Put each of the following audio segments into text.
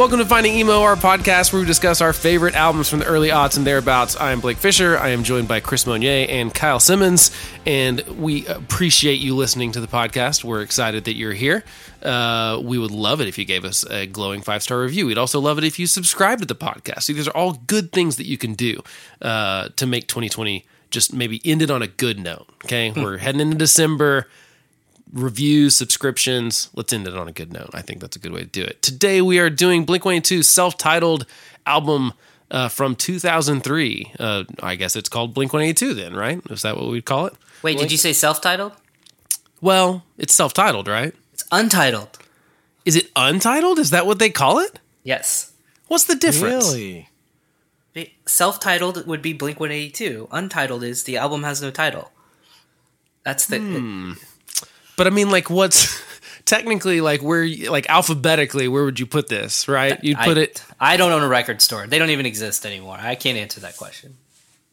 Welcome to Finding Emo, our podcast where we discuss our favorite albums from the early aughts and thereabouts. I am Blake Fisher. I am joined by Chris Monnier and Kyle Simmons, and we appreciate you listening to the podcast. We're excited that you're here. Uh, we would love it if you gave us a glowing five star review. We'd also love it if you subscribe to the podcast. See, these are all good things that you can do uh, to make 2020 just maybe end it on a good note. Okay, we're heading into December reviews, subscriptions. Let's end it on a good note. I think that's a good way to do it. Today we are doing Blink 182's self-titled album uh, from 2003. Uh, I guess it's called Blink 182 then, right? Is that what we'd call it? Wait, did you say self-titled? Well, it's self-titled, right? It's untitled. Is it untitled? Is that what they call it? Yes. What's the difference? Really? The- Self-titled would be Blink 182. Untitled is the album has no title. That's the Hmm. But I mean, like, what's technically like where, like alphabetically, where would you put this? Right? You'd put I, it. I don't own a record store. They don't even exist anymore. I can't answer that question.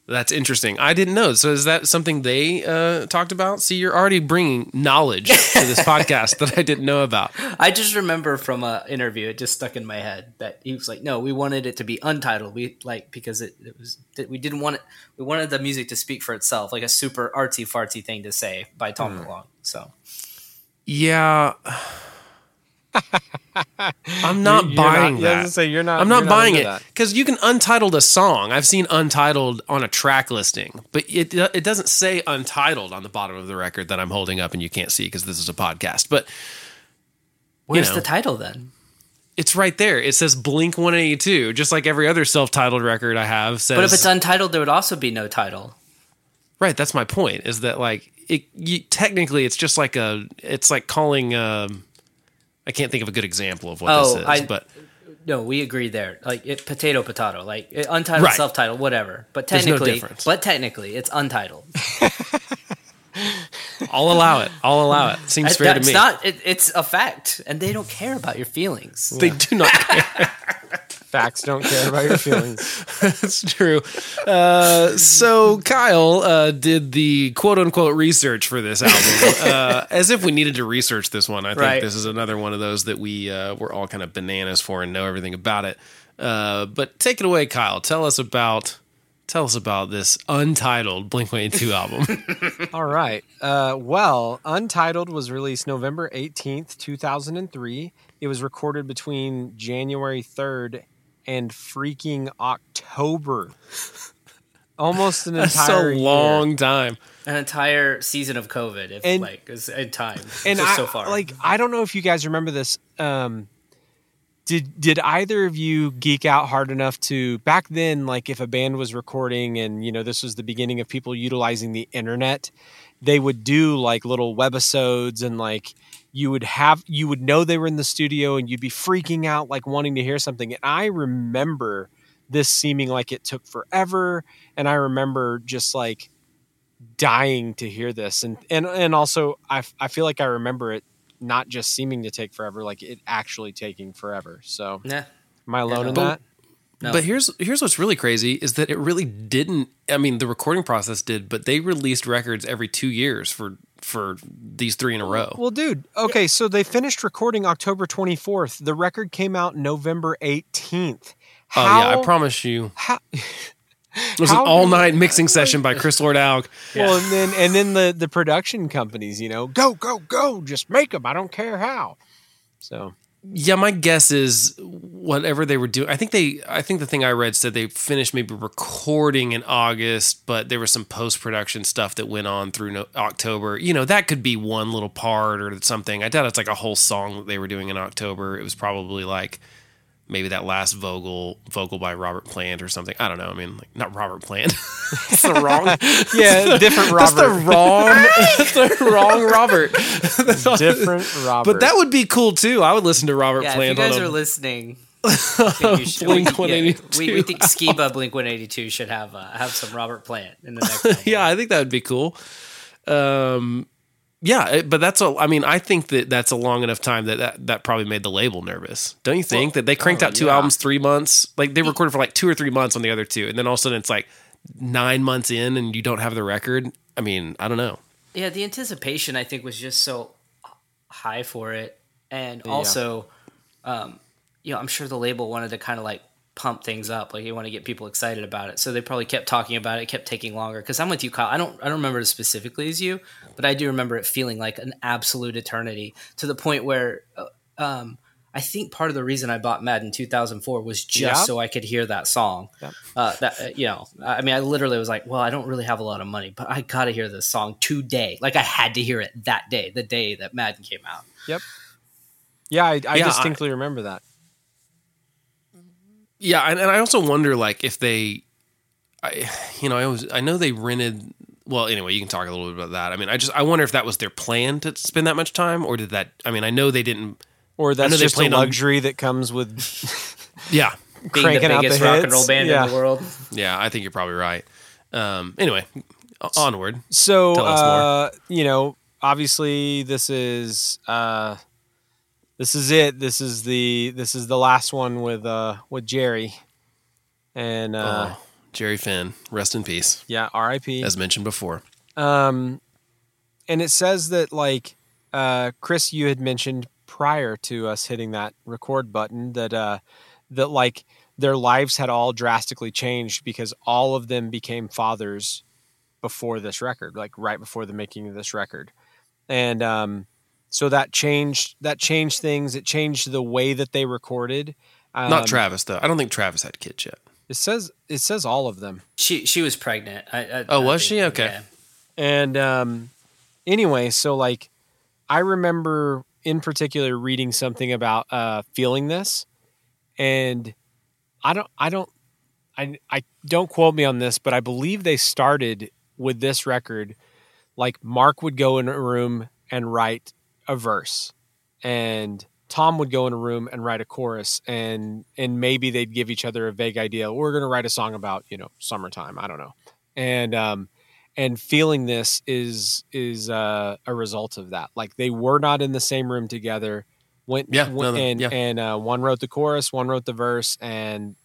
That's interesting. I didn't know. So is that something they uh, talked about? See, you're already bringing knowledge to this podcast that I didn't know about. I just remember from a interview, it just stuck in my head that he was like, "No, we wanted it to be untitled. We like because it, it was we didn't want it. We wanted the music to speak for itself, like a super artsy fartsy thing to say by Tom Hmm. DeLonge." So Yeah. I'm not You're buying not- yeah, I was that. gonna say, you're not- I'm not you're not buying into it because you can untitled a song. I've seen untitled on a track listing, but it it doesn't say untitled on the bottom of the record that I'm holding up, and you can't see because this is a podcast. But where's know. the title then? it's right there. It says Blink 182, just like every other self-titled record I have says. But if it's untitled, there would also be no title. Right, that's my point. Is that like it? You, technically, it's just like a. It's like calling. Um, I can't think of a good example of what Oh, this is, I- but No, we agree there. Like it, potato, potato. Like it, untitled, Right. self-titled, whatever. But There's no technically, but technically, it's untitled. I'll allow it. I'll allow it. Seems fair to That's me. not. It, it's a fact, and they don't care about your feelings. they do not care. Facts don't care about your feelings. That's true. Uh, so Kyle uh, did the quote unquote research for this album, uh, as if we needed to research this one. I think Right. this is another one of those that we uh, we're all kind of bananas for and know everything about it. Uh, but take it away, Kyle. Tell us about tell us about this untitled Blink One Eight Two album. All right. Uh, well, Untitled was released November 18th, 2003. It was recorded between January 3rd and freaking October. Almost an That's entire a year. long time. An entire season of COVID, if And- like is in time, and I, so far. like I don't know if you guys remember this. Um, did did either of you geek out hard enough to back then? Like if a band was recording, and you know this was the beginning of people utilizing the internet, they would do like little webisodes and like you would have you would know they were in the studio and you'd be freaking out like wanting to hear something. And I remember this seeming like it took forever, and I remember just like dying to hear this and and and also i i feel like I remember it not just seeming to take forever like it actually taking forever so yeah, am I alone no. in But- that no. But here's here's what's really crazy is that it really didn't. I mean, the recording process did, but they released records every two years for for these three in a row. well dude okay so they finished recording October 24th the record came out November 18th oh yeah, I promise you, how, it was an all night mixing session by Chris Lord-Alge. well and then and then the the production companies you know go go go just make them I don't care how so Yeah, my guess is whatever they were doing. I think they. I think the thing I read said they finished maybe recording in August, but there was some post production stuff that went on through no, October. You know, that could be one little part or something. I doubt it's like a whole song that they were doing in October. It was probably like maybe that last vocal vocal by Robert Plant or something. I don't know. I mean, like not Robert Plant. That's the wrong. yeah different Robert. That's the Robert wrong. that's the wrong Robert. different Robert But that would be cool too. I would listen to Robert Plant. yeah. If you guys on a are listening, I think you should- Blink we- yeah, 182 we, we think Skiba Blink One Eighty Two should have uh, have some Robert Plant in the next. yeah, I think that would be cool. Um, yeah, but that's a. I mean, I think that that's a long enough time that that, that probably made the label nervous. Don't you think that they cranked oh, out two yeah. albums three months? Like they recorded for like two or three months on the other two, and then all of a sudden it's like nine months in and you don't have the record. I mean, I don't know. Yeah, the anticipation I think was just so high for it, and also, um, you know, I'm sure the label wanted to kind of like pump things up. Like you want to get people excited about it. So they probably kept talking about it, kept taking longer. Cause I'm with you, Kyle. I don't, I don't remember as specifically as you, but I do remember it feeling like an absolute eternity to the point where, uh, um, I think part of the reason I bought Madden 2004 was just Yep. so I could hear that song. Yep. Uh, that uh, you know, I mean, I literally was like, well, I don't really have a lot of money, but I gotta hear this song today. Like I had to hear it that day, the day that Madden came out. Yep. Yeah, I, I Yeah, I- distinctly remember that. Yeah, and, and I also wonder like if they, I, you know, I was I know they rented. Well, anyway, you can talk a little bit about that. I mean, I just I wonder if that was their plan to spend that much time, or did that? I mean, I know they didn't. Or that's they just a planned on- luxury that comes with Yeah, Being cranking the out the biggest rock and hits. roll band Yeah. in the world. yeah, I think you're probably right. Um, anyway, onward. So, Tell us more. uh, you know, obviously this is uh, this is it. This is the this is the last one with uh, with Jerry, and uh, oh, Jerry Finn, rest in peace, yeah, R.I.P. as mentioned before. Um, and it says that like uh, Chris, you had mentioned prior to us hitting that record button that uh, that like their lives had all drastically changed because all of them became fathers before this record, like right before the making of this record, and um, so that changed that changed things. It changed the way that they recorded. Um, Not Travis though. I don't think Travis had kids yet. It says it says all of them. She she was pregnant. I, I, Oh, I was think- she? Okay. yeah. And um, anyway, so like I remember in particular reading something about uh, feeling this, and I don't, I don't, I, I don't quote me on this, but I believe they started with this record. Like Mark would go in a room and write a verse, and Tom would go in a room and write a chorus, and and maybe they'd give each other a vague idea. We're going to write a song about you know summertime. I don't know, and um, and feeling this is is uh, a result of that. Like they were not in the same room together. Went Yeah, went- no, and yeah. and uh, one wrote the chorus, one wrote the verse, and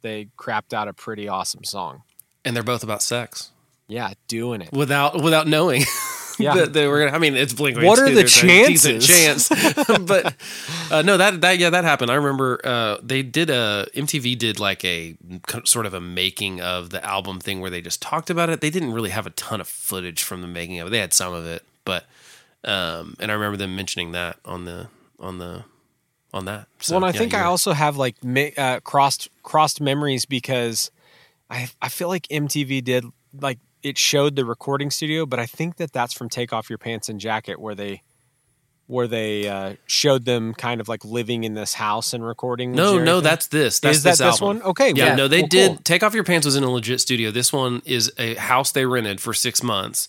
they crapped out a pretty awesome song. And they're both about sex Yeah, doing it. without without knowing. Yeah. that they were gonna. I mean, it's Blink. What are the There's a decent chances? chance, but uh, no, that that yeah, that happened. I remember uh, they did a MTV did like a sort of a making of the album thing where they just talked about it. They didn't really have a ton of footage from the making of it. They had some of it, but um, and I remember them mentioning that on the on the on that. So, well, and I yeah, think I also have like uh, crossed crossed memories because I I feel like MTV did like it showed the recording studio, but I think that that's from Take Off Your Pants and Jacket where they where they uh, showed them kind of like living in this house and recording. No, no, that's this. That's is that this, this one? Okay, Yeah, well, no, they well, did. cool. Take Off Your Pants was in a legit studio. This one is a house they rented for six months.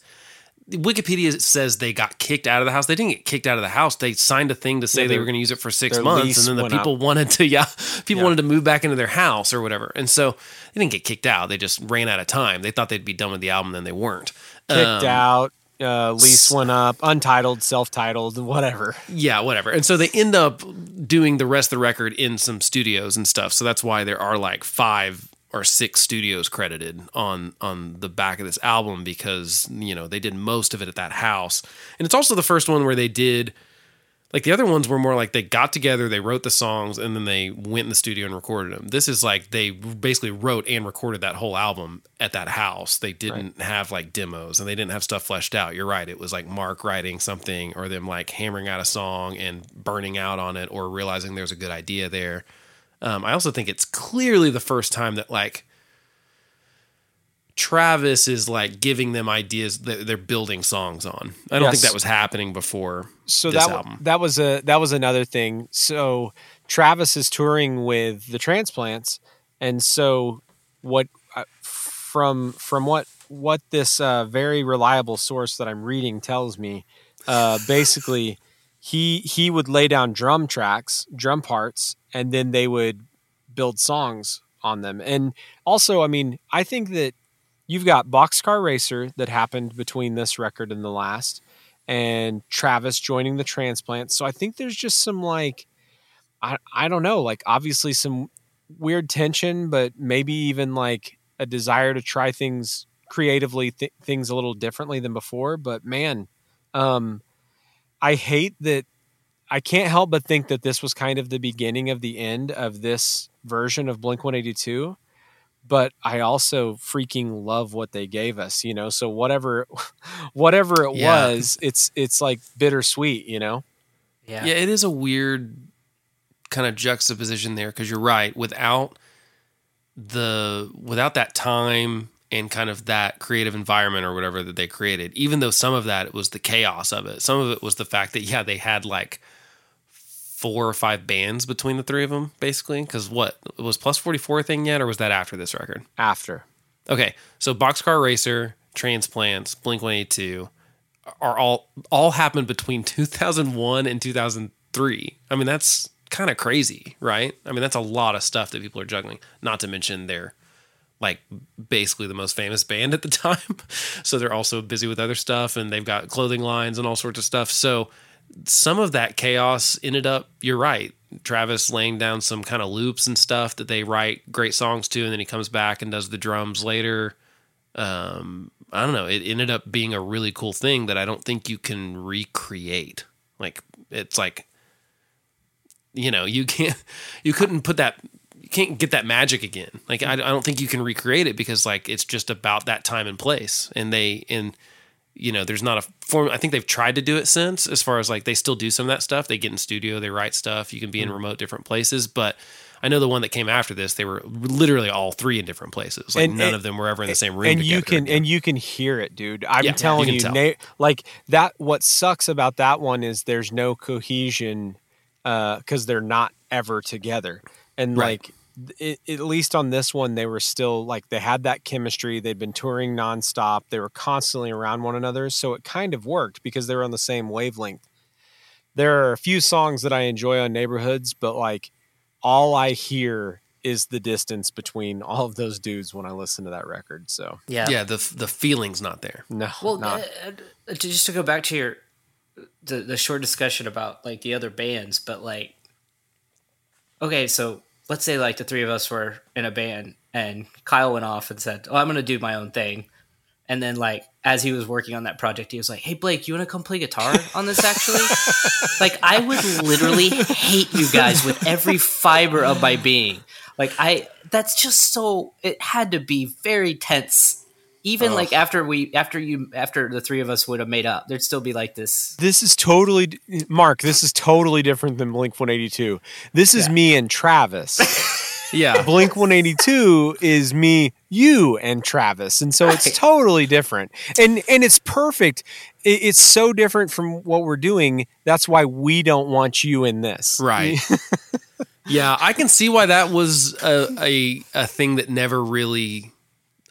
Wikipedia says they got kicked out of the house. They didn't get kicked out of the house. They signed a thing to say Yeah, they were going to use it for six months, and then the people wanted to, yeah, people Yeah. wanted to move back into their house or whatever. And so they didn't get kicked out. They just ran out of time. They thought they'd be done with the album, then they weren't. kicked Um, out. Uh, lease went up, untitled, self-titled, whatever. Yeah, whatever. And so they end up doing the rest of the record in some studios and stuff. So that's why there are like five or six studios credited on on the back of this album because you know they did most of it at that house. And it's also the first one where they did like the other ones were more like they got together, they wrote the songs, and then they went in the studio and recorded them. This is like they basically wrote and recorded that whole album at that house. They didn't have like demos and they didn't have stuff fleshed out. You're right. It was like Mark writing something or them like hammering out a song and burning out on it or realizing there's a good idea there. Um, I also think it's clearly the first time that like Travis is like giving them ideas that they're building songs on. I don't Yes. think that was happening before so this that album. that was a that was another thing. So Travis is touring with the Transplants, and so what uh, from from what what this uh, very reliable source that I'm reading tells me, uh, basically he he would lay down drum tracks, drum parts, and then they would build songs on them. And also, I mean, I think that you've got Boxcar Racer that happened between this record and the last and Travis joining the transplant. So I think there's just some like I I don't know, like obviously some weird tension, but maybe even like a desire to try things creatively, th- things a little differently than before. But man, um, I hate that. I can't help but think that this was kind of the beginning of the end of this version of Blink 182. But I also freaking love what they gave us, you know. So whatever, whatever it Yeah. was, it's it's like bittersweet, you know. Yeah. Yeah, it is a weird kind of juxtaposition there because you're right. Without the without that time and kind of that creative environment or whatever that they created, even though some of that was the chaos of it, some of it was the fact that yeah they had like four or five bands between the three of them basically. Because what was Plus Forty Four thing yet, or was that after this record? After Okay, so Boxcar Racer, Transplants, Blink One Eight Two are all all happened between 2001 and 2003. I mean, that's kind of crazy, right? I mean, that's a lot of stuff that people are juggling. Not to mention they're like basically the most famous band at the time, so they're also busy with other stuff, and they've got clothing lines and all sorts of stuff. So some of that chaos ended up. You're right. Travis laying down some kind of loops and stuff that they write great songs to, and then he comes back and does the drums later. Um, I don't know. It ended up being a really cool thing that I don't think you can recreate. Like it's like, you know, you can't, you couldn't put that, can't get that magic again. Like I, hmm. I don't think you can recreate it because like it's just about that time and place, and they and you know, there's not a form. I think they've tried to do it since, as far as like they still do some of that stuff. They get in studio, they write stuff. You can be in hmm. remote different places, but I know the one that came after this, they were literally all three in different places. Like And- none and- of them were ever in the same room. and you can again. and you can hear it dude i'm Yeah, telling you you, tell. na- like that what sucks about that one is there's no cohesion uh, because they're not ever together and Right. like it, at least on this one they were still like they had that chemistry they'd been touring nonstop they were constantly around one another so it kind of worked because they were on the same wavelength there are a few songs that i enjoy on neighborhoods but like all i hear is the distance between all of those dudes when i listen to that record so Yeah. yeah, the the feeling's not there. no Well, not. uh, uh, just to go back to your the, the short discussion about like the other bands, but like, okay, so let's say like the three of us were in a band, and Kyle went off and said, "Oh, I'm going to do my own thing," and then like as he was working on that project, he was like, "Hey, Blake, you want to come play guitar on this?" Actually, like I would literally hate you guys with every fiber of my being. Like I, that's just so. It had to be very tense even like after we after you after the three of us would have made up there'd still be like this This is totally Mark. This is totally different than Blink 182. This is me and Travis. Yeah, Blink 182 is me, you, and Travis, and so it's Right. totally different. And and it's perfect. It- It's so different from what we're doing. That's why we don't want you in this. right. yeah, I can see why that was a, a a thing that never really.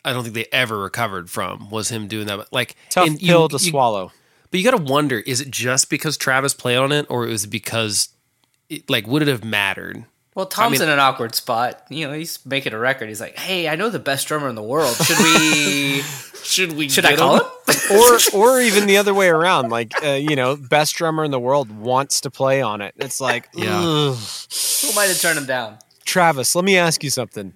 I don't think they ever recovered from was him doing that. But like Tough and you- pill to you- swallow. But you got to wonder: is it just because Travis played on it, or was it because, it, like, would it have mattered? well tom's mean- in an awkward spot you know he's making a record he's like hey i know the best drummer in the world should we Should we? should i call him or or even the other way around. Like uh, you know, best drummer in the world wants to play on it. It's like, Yeah. ugh. who might have turned him down Travis, let me ask you something.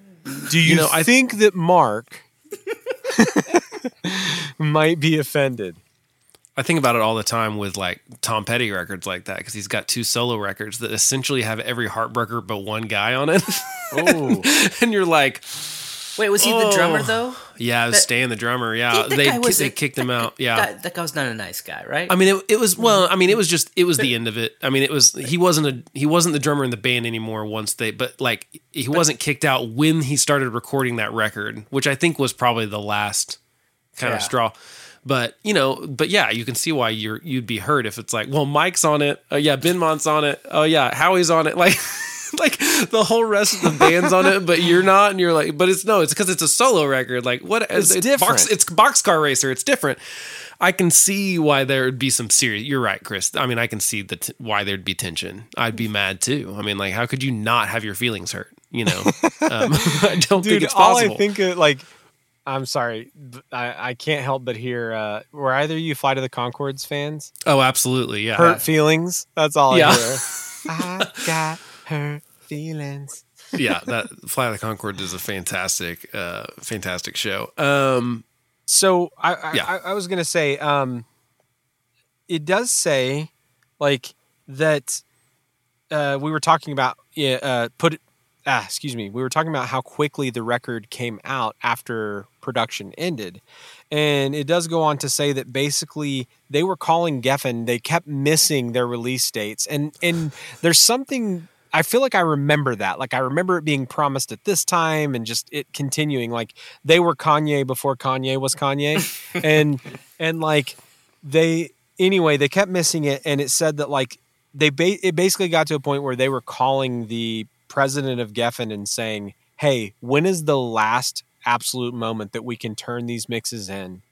Do you, know, I- think that Mark might be offended? I think about it all the time with like Tom Petty records like that because he's got two solo records that essentially have every heartbreaker but one guy on it, Oh, and you're like, wait was he the drummer Oh. though yeah, it was That- Stan the drummer. Yeah, Yeah, they was they kicked him out. Yeah, that, that guy was not a nice guy right I mean, it, it was mm-hmm. well. I mean, it was just it was the end of it. I mean, it was he wasn't a he wasn't the drummer in the band anymore once they. But like he wasn't kicked out when he started recording that record, which I think was probably the last kind of straw. But you know, but yeah, you can see why you're you'd be hurt if it's like, well, Mike's on it. Oh yeah, Benmont's on it. Oh yeah, Howie's on it. Like. Like the whole rest of the band's on it, but you're not, and you're like, but it's no, it's because it's a solo record. Like what? It's different. Box, it's boxcar racer. It's different. I can see why there would be some serious. You're right, Chris. I mean, I can see the t- why there'd be tension. I'd be mad too. I mean, like, how could you not have your feelings hurt? You know, um, I don't think dude, it's all. I think of, like, I'm sorry, I, I can't help but hear. Uh, were either you Flight of the Conchords fans? oh, absolutely, yeah. Hurt feelings. That's all Yeah. I hear. I got hurt feelings. yeah, that Flight of the Conchord is a fantastic, uh, fantastic show. Um, So I I, Yeah. I, I was gonna say, um, it does say like that uh, we were talking about yeah, uh, put it. Ah, excuse me. We were talking about how quickly the record came out after production ended, and it does go on to say that basically they were calling Geffen. They kept missing their release dates, and and there's something I feel like I remember that. Like I remember it being promised at this time and just it continuing. Like they were Kanye before Kanye was Kanye. and and like they anyway, they kept missing it and it said that like they ba- it basically got to a point where they were calling the president of Geffen and saying, "Hey, when is the last absolute moment that we can turn these mixes in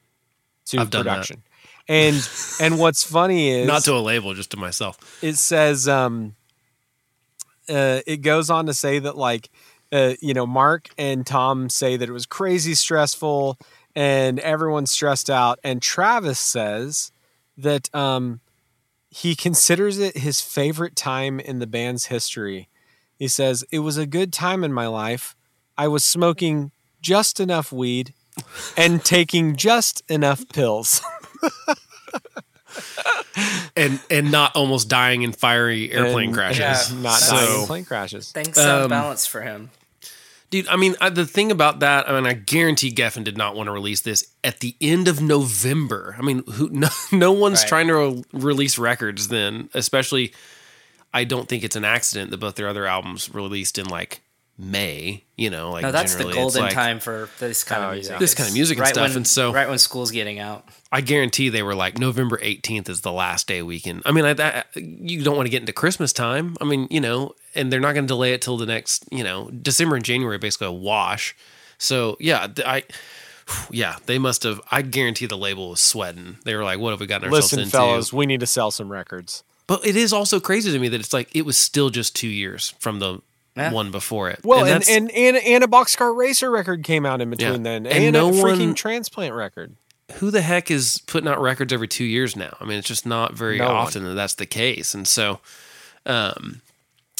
to I've production?" And and what's funny is Not to a label, just to myself. it says um uh it goes on to say that like uh you know mark and tom say that it was crazy stressful and everyone's stressed out. And travis says that um he considers it his favorite time in the band's history. He says it was a good time in my life. I was smoking just enough weed and taking just enough pills And and not almost dying in fiery airplane And- crashes. Yeah, not so, dying in plane crashes Thanks Um, um, balance for him. Dude, I mean, I, the thing about that, I mean, I guarantee Geffen did not want to release this at the end of November. I mean, who? No, no one's Right. trying to re- release records then. Especially, I don't think it's an accident that both their other albums released in like May. You know, like No, that's the golden like- time for this kind Oh, of yeah. music. This kind of music and stuff, When, and so- right when school's getting out. I guarantee they were like November 18th is the last day we can. I mean, I, that, you don't want to get into Christmas time. I mean, you know, and they're not going to delay it till the next, you know, December and January basically a wash. So yeah, I, yeah, they must have. I guarantee the label was sweating. They were like, "What have we gotten ourselves listen into?" fellas we need to sell some records But it is also crazy to me that it's like it was still just two years from the Yeah. one before it. Well, and that's- and, and, and a boxcar racer record came out in between Yeah. then, And and, no a freaking one- transplant record. Who the heck is putting out records every two years now? I mean, it's just not very No one. often that that's the case, and so, um,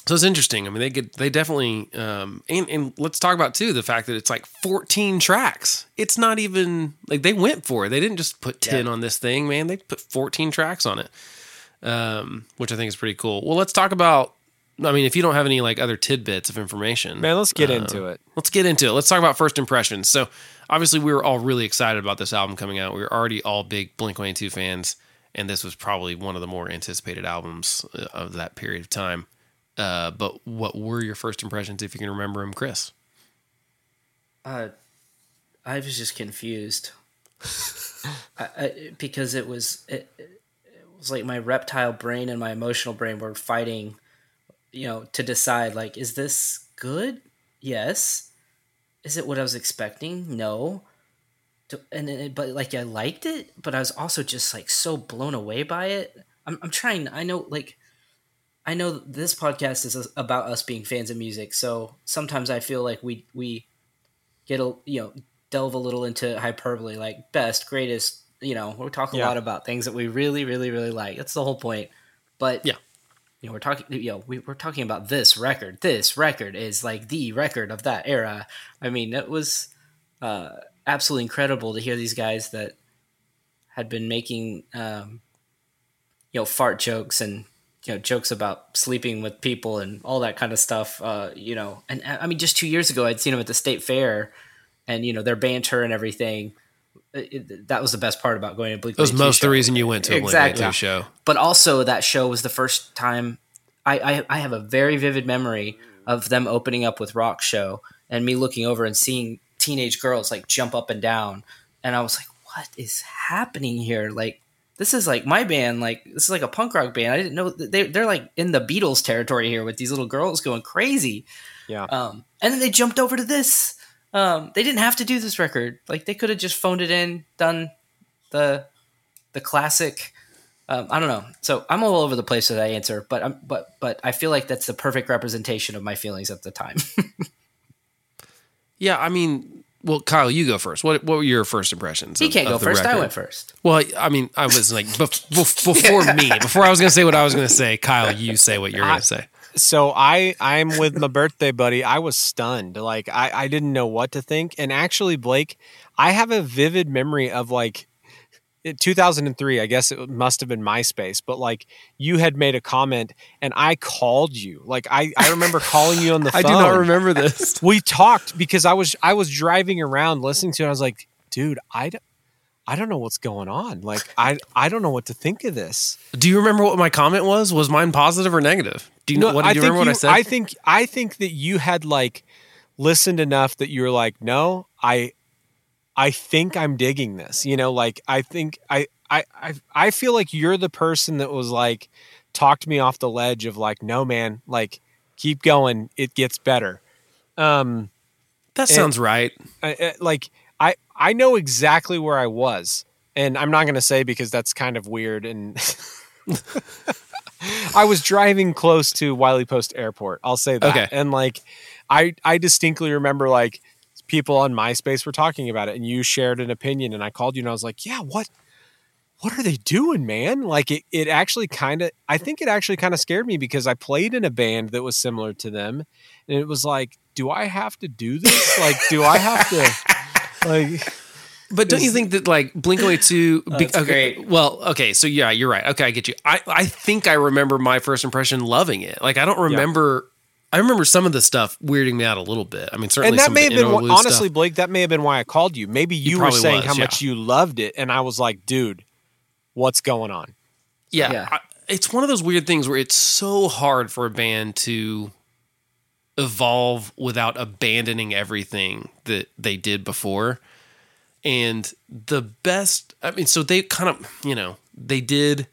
so it's interesting. I mean, they get they definitely, um, and and let's talk about too the fact that it's like 14 tracks. It's not even like they went for it. They didn't just put 10 Yeah. on this thing, man. They put 14 tracks on it, um, which I think is pretty cool. Well, let's talk about. I mean, if you don't have any like other tidbits of information, Man, let's get uh, into it. Let's get into it. Let's talk about first impressions. So, obviously, we were all really excited about this album coming out. We were already all big Blink 182 fans, and this was probably one of the more anticipated albums uh, of that period of time. Uh, but what were your first impressions, if you can remember them, Chris? Uh, I was just confused I, I, because it was it, it was like my reptile brain and my emotional brain were fighting, you know, to decide like, is this good? Yes. Is it what I was expecting? No. And but like I liked it, but I was also just like so blown away by it. I'm I'm trying. I know like. I know this podcast is about us being fans of music, so sometimes I feel like we we get a you know delve a little into hyperbole like best greatest you know we talk a Yeah. lot about things that we really really really like that's the whole point but Yeah. You know we're talking you know we, we're talking about this record. This record is like the record of that era. I mean it was uh absolutely incredible to hear these guys that had been making um you know fart jokes and you know jokes about sleeping with people and all that kind of stuff uh you know. And uh, i mean just two years ago i'd seen them at the state fair and you know their banter and everything it, it- that was the best part about going to Blink. That was 182 most the reason you went to a Blink Exactly. 182 show. But also that show was the first time I, I I have a very vivid memory of them opening up with Rock Show and me looking over and seeing teenage girls like jump up and down, and I was like, "What is happening here?" Like this is like my band. Like this is like a punk rock band. I didn't know they they're like in the Beatles territory here with these little girls going crazy. Yeah. Um, and then they jumped over to this. Um, they didn't have to do this record. Like they could have just phoned it in, done the the classic. Um, I don't know. So I'm all over the place with that answer, but I'm but but I feel like that's the perfect representation of my feelings at the time. Yeah, I mean, well, Kyle, you go first. What what were your first impressions? he of- can't go first. I went first. Well, I mean, I was like bef- bef- before me. Before I was going to say what I was going to say, Kyle, you say what you're going to say. So I I'm with my birthday buddy. I was stunned. Like I I didn't know what to think. And actually, Blake, I have a vivid memory of like 2003 i guess it must have been myspace but like you had made a comment and i called you like i, I remember calling you on the phone I do not remember this. we talked because i was i was driving around listening to it i was like dude i don't I don't know what's going on. Like I, I don't know what to think of this. Do you remember what my comment was? Was mine positive or negative? Do you know No, what? Do you remember what I said? I think I think that you had like listened enough that you were like, no, I, I think I'm digging this. You know, like I think I, I, I, I feel like you're the person that was like talked me off the ledge of like, no, man, like keep going, it gets better. Um, that sounds right. I, I- like I, know exactly where I was, and I'm not going to say because that's kind of weird and. I was driving close to Wiley Post Airport. I'll say that. Okay. And like I I distinctly remember like people on MySpace were talking about it and you shared an opinion and I called you and I was like, "Yeah, what what are they doing, man?" Like it it actually kind of I think it actually kind of scared me because I played in a band that was similar to them and it was like, "Do I have to do this? like do I have to like But don't you think that like Blink 182 be- oh, okay, great. Well, okay, so yeah, you're right. Okay, I get you. I I think I remember my first impression loving it. Like I don't remember I remember some of the stuff weirding me out a little bit. I mean, certainly and that some may of have the been wh- honestly stuff. blake that may have been why i called you maybe you were saying was, how yeah. much you loved it and i was like dude what's going on Yeah, Yeah. I, it's one of those weird things where it's so hard for a band to evolve without abandoning everything that they did before. And the best, I mean, so they kind of, you know, they did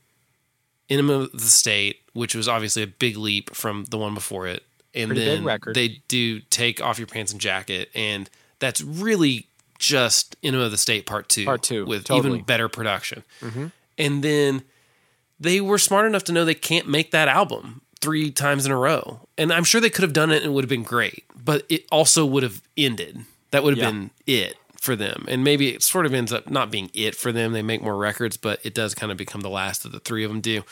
Enema of the State, which was obviously a big leap from the one before it. And Pretty then they do Take Off Your Pants and Jacket. And that's really just Enema of the State Part Two. Part two, With totally. Mm-hmm. even better production. And then they were smart enough to know they can't make that album three times in a row. And I'm sure they could have done it and it would have been great, but it also would have ended. That would have Yeah. been it for them. And maybe it sort of ends up not being it for them. They make more records, but it does kind of become the last of the three of them do.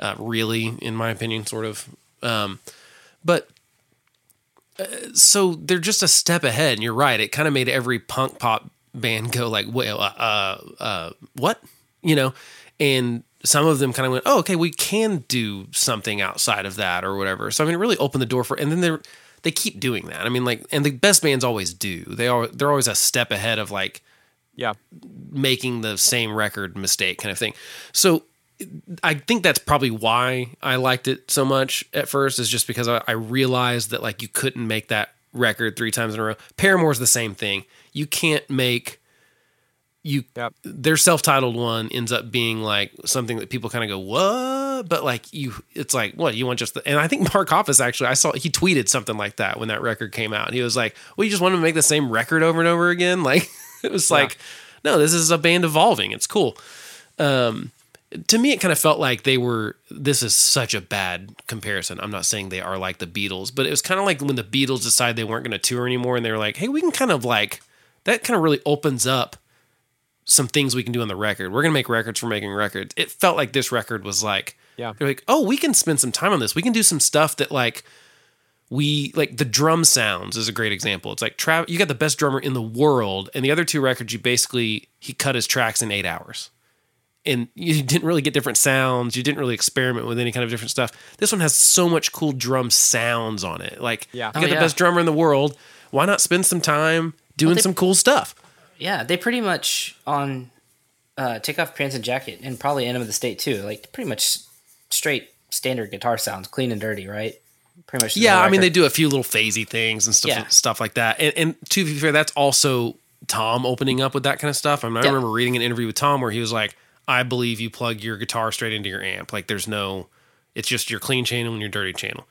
Uh, really, in my opinion, sort of. Um, but uh, so they're just a step ahead. And you're right. It kind of made every punk pop band go like, well, uh, uh, uh, what? You know, and some of them kind of went, oh, okay, we can do something outside of that or whatever. So I mean, it really opened the door for, and then they're they keep doing that. I mean, like, and the best bands always do. They are they're always a step ahead of like yeah making the same record mistake kind of thing. So I think that's probably why I liked it so much at first is just because I, I realized that like you couldn't make that record three times in a row. Paramore's the same thing. You can't make you Yep. their self-titled one ends up being like something that people kind of go what? But like you it's like what you want just the, and i think mark hoppus actually i saw he tweeted something like that when that record came out. He was like well you just want to make the same record over and over again? Like it was like no this is a band evolving. It's cool. Um to me it kind of felt like they were this is such a bad comparison. I'm not saying they are like the beatles but it was kind of like when the beatles decided they weren't going to tour anymore and they were like hey we can kind of like that kind of really opens up some things we can do on the record. We're to make records for making records. It felt like this record was like, Yeah. they're like, oh, we can spend some time on this. We can do some stuff that like we like the drum sounds is a great example. It's like Trav, you got the best drummer in the world, and the other two records, you basically he cut his tracks in eight hours, and you didn't really get different sounds. You didn't really experiment with any kind of different stuff. This one has so much cool drum sounds on it. Like, Yeah. you Oh, got the yeah. best drummer in the world. Why not spend some time doing they- some cool stuff? Yeah, they pretty much on uh, take off pants and jacket, and probably Enema of the State too. Like pretty much straight standard guitar sounds, clean and dirty, right? Pretty much. Yeah, I mean they do a few little phasey things and stuff Yeah. stuff like that. And, and to be fair, that's also Tom opening up with that kind of stuff. I, mean, I Yeah. remember reading an interview with Tom where he was like, "I believe you plug your guitar straight into your amp. Like there's no, it's just your clean channel and your dirty channel."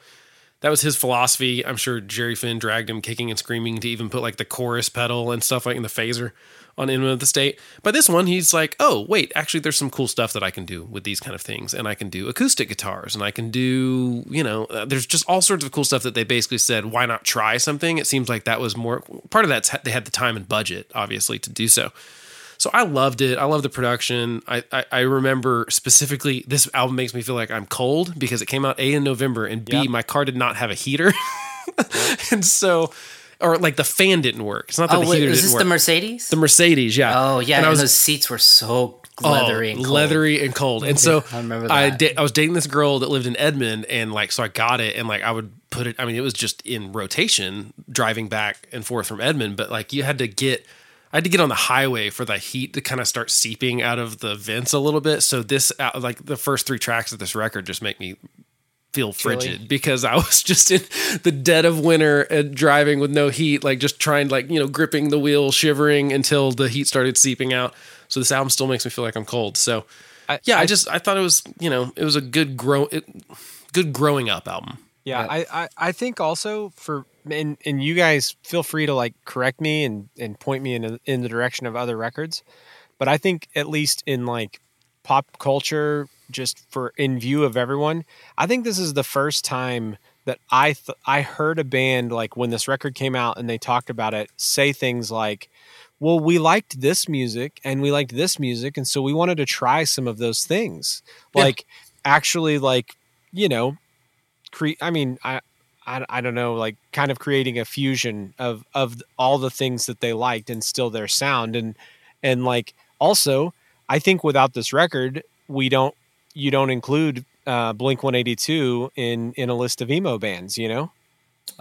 That was his philosophy. I'm sure Jerry Finn dragged him kicking and screaming to even put like the chorus pedal and stuff like in the phaser on Enema of the State. But this one, he's like, oh, wait, actually, there's some cool stuff that I can do with these kind of things. And I can do acoustic guitars and I can do, you know, uh, there's just all sorts of cool stuff that they basically said, why not try something? It seems like that was more part of that's they had the time and budget, obviously, to do so. So I loved it. I love the production. I, I, I remember specifically this album makes me feel like I'm cold because it came out A in November and B, Yeah. my car did not have a heater. and so, or like the fan didn't work. It's not that Oh, the wait, heater is this work. the Mercedes? The Mercedes, yeah. oh yeah, And and was those seats were so oh, leathery, oh, and cold. leathery and cold. And so I remember I, that. da- I was dating this girl that lived in Edmond, and like so I got it, and like I would put it. I mean, it was just in rotation driving back and forth from Edmond, but like you had to get. I had to get on the highway for the heat to kind of start seeping out of the vents a little bit. So this, uh, like the first three tracks of this record, just make me feel frigid because I was just in the dead of winter and driving with no heat, like just trying, like you know, gripping the wheel, shivering until the heat started seeping out. So this album still makes me feel like I'm cold. So I- yeah, I, I- just I thought it was you know it was a good grow it, good growing up album. Yeah, I, I, I think also for and and you guys feel free to like correct me and and point me in in the direction of other records, but I think at least in like pop culture, just for in view of everyone, I think this is the first time that I th- I heard a band like when this record came out and they talked about it say things like. Well, we liked this music and we liked this music, and so we wanted to try some of those things. Yeah. Like, actually, like, you know, cre- I mean, I, I, I don't know, like kind of creating a fusion of of all the things that they liked and still their sound and and like also, I think without this record, we don't you don't include uh, Blink One Eighty Two in in a list of emo bands, you know.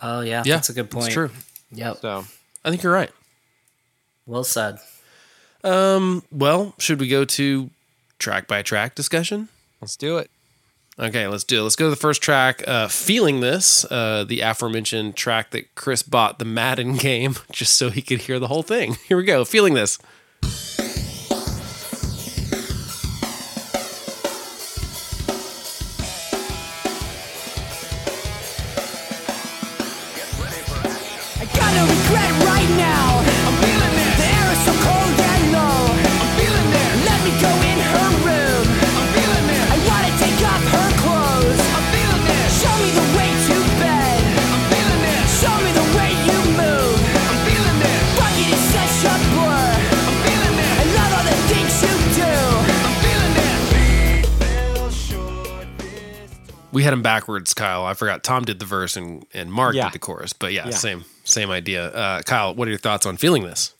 Oh yeah, Yeah, that's a good point. It's true. Yep. So I think you're right. Well said. Um, well, should we go to track by track discussion? let's do it. Okay, let's do it. Let's go to the first track. Uh, Feeling This, uh, the aforementioned track that Chris bought the Madden game just so he could hear the whole thing. Here we go. Feeling This. Backwards, Kyle. I forgot. Tom did the verse and, and Mark Yeah. did the chorus. But yeah, Yeah. same same idea. Uh, Kyle, what are your thoughts on Feeling This?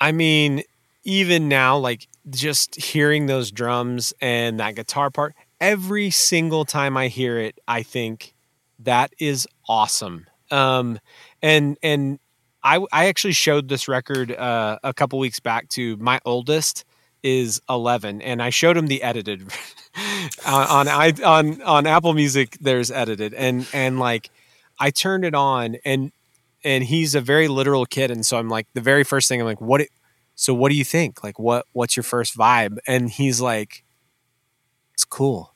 I mean, even now, like just hearing those drums and that guitar part, every single time I hear it, I think that is awesome. Um, and and I I actually showed this record uh, a couple weeks back to my oldest is 11 and I showed him the edited on on I on on Apple Music there's edited and and like I turned it on and and he's a very literal kid and so i'm like the very first thing i'm like what it, so what do you think? Like what what's your first vibe? And he's like it's cool.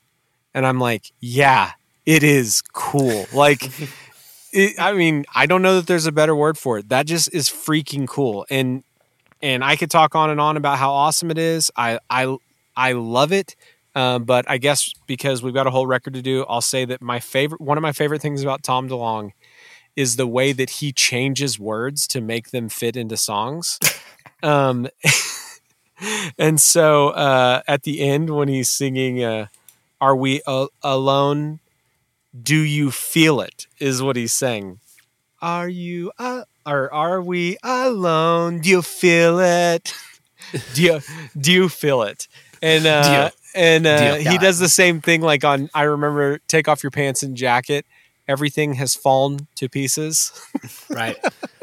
And i'm like yeah it is cool. Like it, i mean i don't know that there's a better word for it. That just is freaking cool. And and i could talk on and on about how awesome it is i i i love it um, but i guess because we've got a whole record to do i'll say that my favorite one of my favorite things about tom DeLonge is the way that he changes words to make them fit into songs. um, and so uh, at the end, when he's singing, uh, Are we a- alone? Do you feel it? Is what he's saying. Are you, uh, or are we alone? Do you feel it? do you, do you feel it? And, uh, and uh, Do he does the same thing like on, I remember, Take Off Your Pants and Jacket everything has fallen to pieces. Right.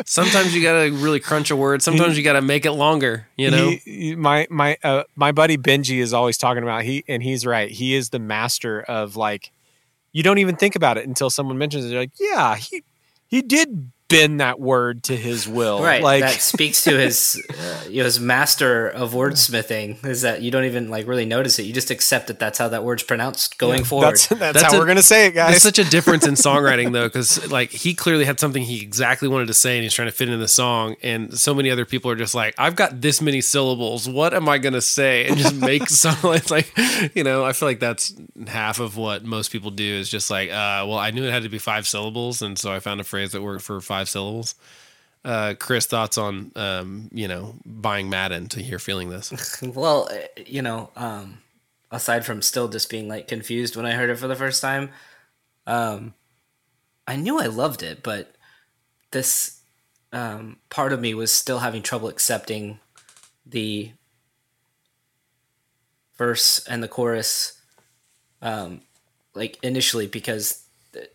Sometimes you gotta really crunch a word. Sometimes you gotta make it longer. You know, he- my my uh, my buddy Benji is always talking about he, and he's right. He is the master of like, you don't even think about it until someone mentions it. You're like, yeah, he he did bend that word to his will. Right. Like, that speaks to his uh, you know, his master of wordsmithing is that you don't even like really notice it. You just accept that that's how that word's pronounced going forward. that's that's, That's how a- we're gonna say it, There's guys. such a difference in songwriting though, because like he clearly had something he exactly wanted to say and he's trying to fit in the song, and so many other people are just like, I've got this many syllables. What am I gonna say? And just make song. It's like, you know, I feel like that's half of what most people do is just like, uh, well, I knew it had to be five syllables, and so I found a phrase that worked for five syllables. Uh, Chris, thoughts on um, you know buying Madden to hear feeling this? well, uh, you know, um, aside from still just being like confused when I heard it for the first time, um, I knew I loved it, but this um, part of me was still having trouble accepting the verse and the chorus, um, like initially because the,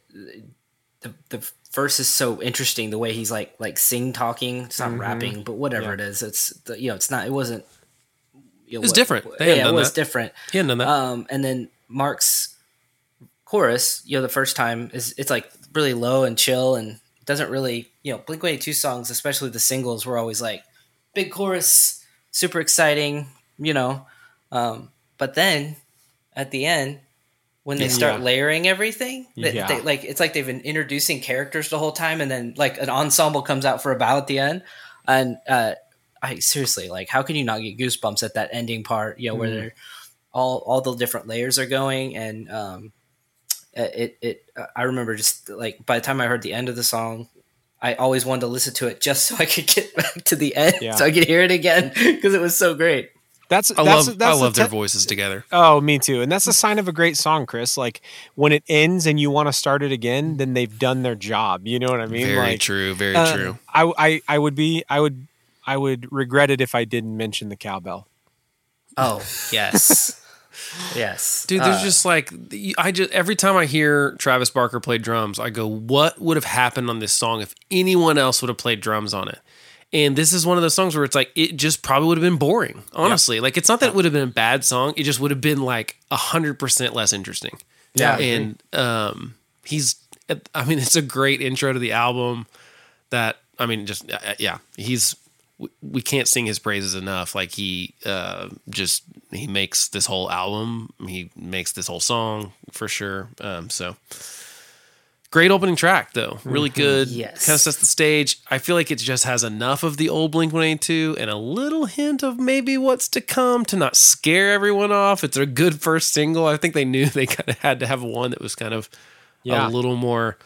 the the verse is so interesting. The way he's like like sing talking. It's not rapping, but whatever Mm-hmm. Yeah. it is, it's the, you know it's not. It wasn't. You know, was what- different. They yeah, it was that. different. He hadn't done that. Um, and then Mark's chorus, you know, the first time is it's like really low and chill and doesn't really, you know, Blink One Eight Two songs, especially the singles, were always like big chorus, super exciting, you know. Um, but then at the end, when they start layering everything, they, Yeah. they, like it's like they've been introducing characters the whole time, and then like an ensemble comes out for a bow at the end, and uh, I seriously like, how can you not get goosebumps at that ending part? You know, where they're all all the different layers are going, and um, it it I remember just like by the time I heard the end of the song. I always wanted to listen to it just so I could get back to the end, Yeah. so I could hear it again because it was so great. That's I that's, love that's I the love their voices together. Oh, me too. And that's a sign of a great song, Chris. Like when it ends and you want to start it again, then they've done their job. You know what I mean? Very like, true. Very uh, true. I, I I would be I would I would regret it if I didn't mention the cowbell. Oh yes, yes, Dude, there's Uh, just like I just every time I hear Travis Barker play drums, I go, "What would have happened on this song if anyone else would have played drums on it?" And this is one of those songs where it's like it just probably would have been boring. Honestly, like it's not that it would have been a bad song; it just would have been like a hundred percent less interesting. Yeah. and um, he's, I mean, it's a great intro to the album. That I mean, just uh, yeah, he's we- we can't sing his praises enough. Like he uh, just he makes this whole album, he makes this whole song for sure. Um, so great opening track though, really good. Yes. kind of sets the stage. I feel like it just has enough of the old Blink One Eight Two and a little hint of maybe what's to come to not scare everyone off. It's a good first single. I think they knew they kind of had to have one that was kind of Yeah. a little more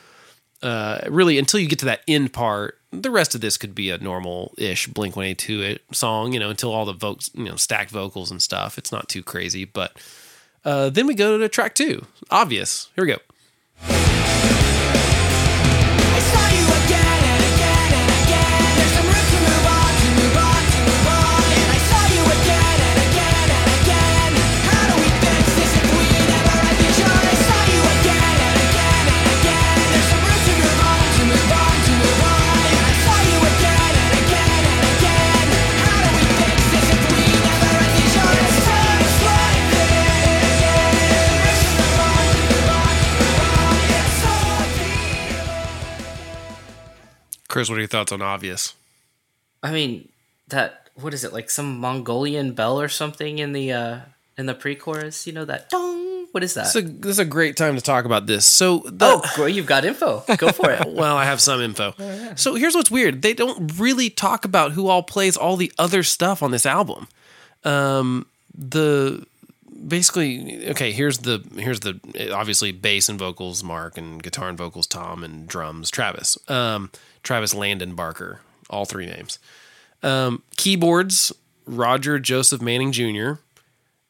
uh, really until you get to that end part the rest of this could be a normal-ish blink 182 song you know until all the vocals you know stacked vocals and stuff it's not too crazy but uh, then we go to track two obvious here we go chris what are your thoughts on obvious I mean that what is it like some Mongolian bell or something in the uh in the pre-chorus? You know that dong. What is that? this is, a, this is a great time to talk about this so the, oh, girl, you've got info. Go for it. well, I have some info. So here's what's weird: they don't really talk about who all plays all the other stuff on this album. Um, the basically, okay. Here's the here's the obviously bass and vocals Mark and guitar and vocals Tom and drums Travis. Um, Travis Landon Barker, all three names. Um, keyboards Roger Joseph Manning Jr.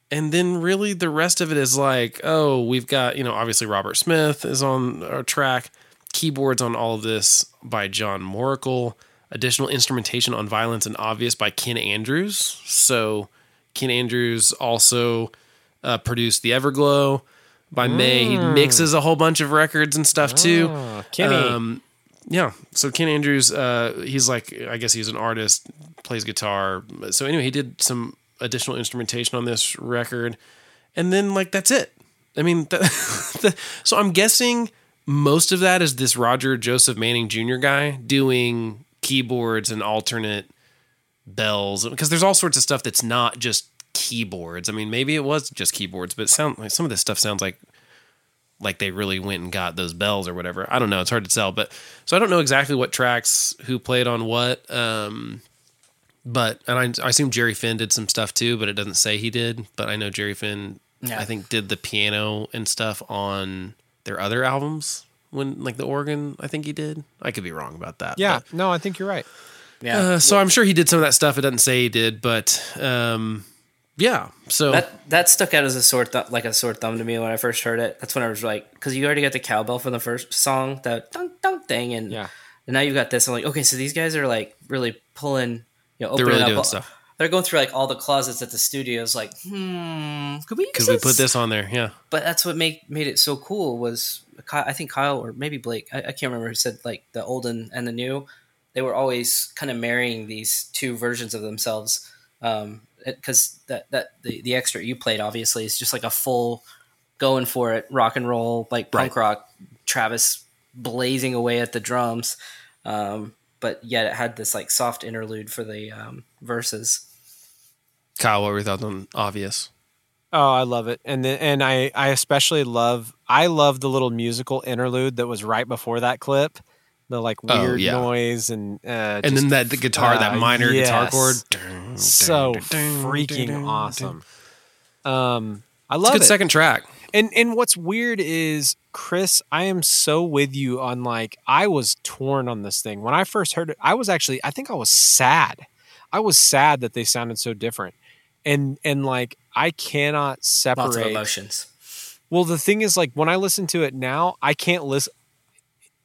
And then really the rest of it is like, oh, we've got, you know, obviously Robert Smith is on our track, keyboards on all of this by John Morrical, additional instrumentation on Violence and Obvious by Ken Andrews. So Ken Andrews also uh, produced The Everglow. By Mae, he mixes a whole bunch of records and stuff too. Oh, Kenny. Um, yeah. So Ken Andrews, uh, he's like, I guess he's an artist, plays guitar. So anyway, he did some additional instrumentation on this record, and then like that's it. I mean, that, the, so I'm guessing most of that is this Roger Joseph Manning Jr. guy doing keyboards and alternate bells because there's all sorts of stuff that's not just keyboards. I mean, maybe it was just keyboards, but sound like some of this stuff sounds like like they really went and got those bells or whatever. I don't know. It's hard to tell, but so I don't know exactly what tracks who played on what. Um, but and I, I assume Jerry Finn did some stuff too, but it doesn't say he did. But I know Jerry Finn, Yeah. I think, did the piano and stuff on their other albums when like the organ. I think he did. I could be wrong about that. yeah, but- no, I think you're right. Yeah. uh, so I'm sure he did some of that stuff. It doesn't say he did, but um, yeah. So That that stuck out as a sore th- like a sore thumb to me when I first heard it. That's when I was like, because you already got the cowbell from the first song, that dunk dunk thing, and Yeah. and now you've got this. I'm like, okay, so these guys are like really pulling, you know, They're opening really up doing stuff. they're going through like all the closets at the studios, like, hmm, could we use Could we put this on there? Yeah. But that's what made made it so cool was I think Kyle or maybe Blake, I, I can't remember who said like the old and, and the new. They were always kind of marrying these two versions of themselves. Um, because that that the, the extra you played obviously is just like a full going for it rock and roll like punk Right. rock Travis blazing away at the drums um, but yet it had this like soft interlude for the um, verses Kyle, what were your thoughts on obvious? Oh, I love it, and then, and I I especially love I love the little musical interlude that was right before that clip, the like Oh, weird yeah. noise and uh, And just then that the guitar, that uh, minor guitar chord. so freaking dun, dun. awesome. Um, I It's a love good it. second track. And and what's weird is Chris, I am so with you on like I was torn on this thing. When I first heard it, I was actually I think I was sad. I was sad that they sounded so different. And and like I cannot lots of separate emotions Well, the thing is like when I listen to it now, I can't listen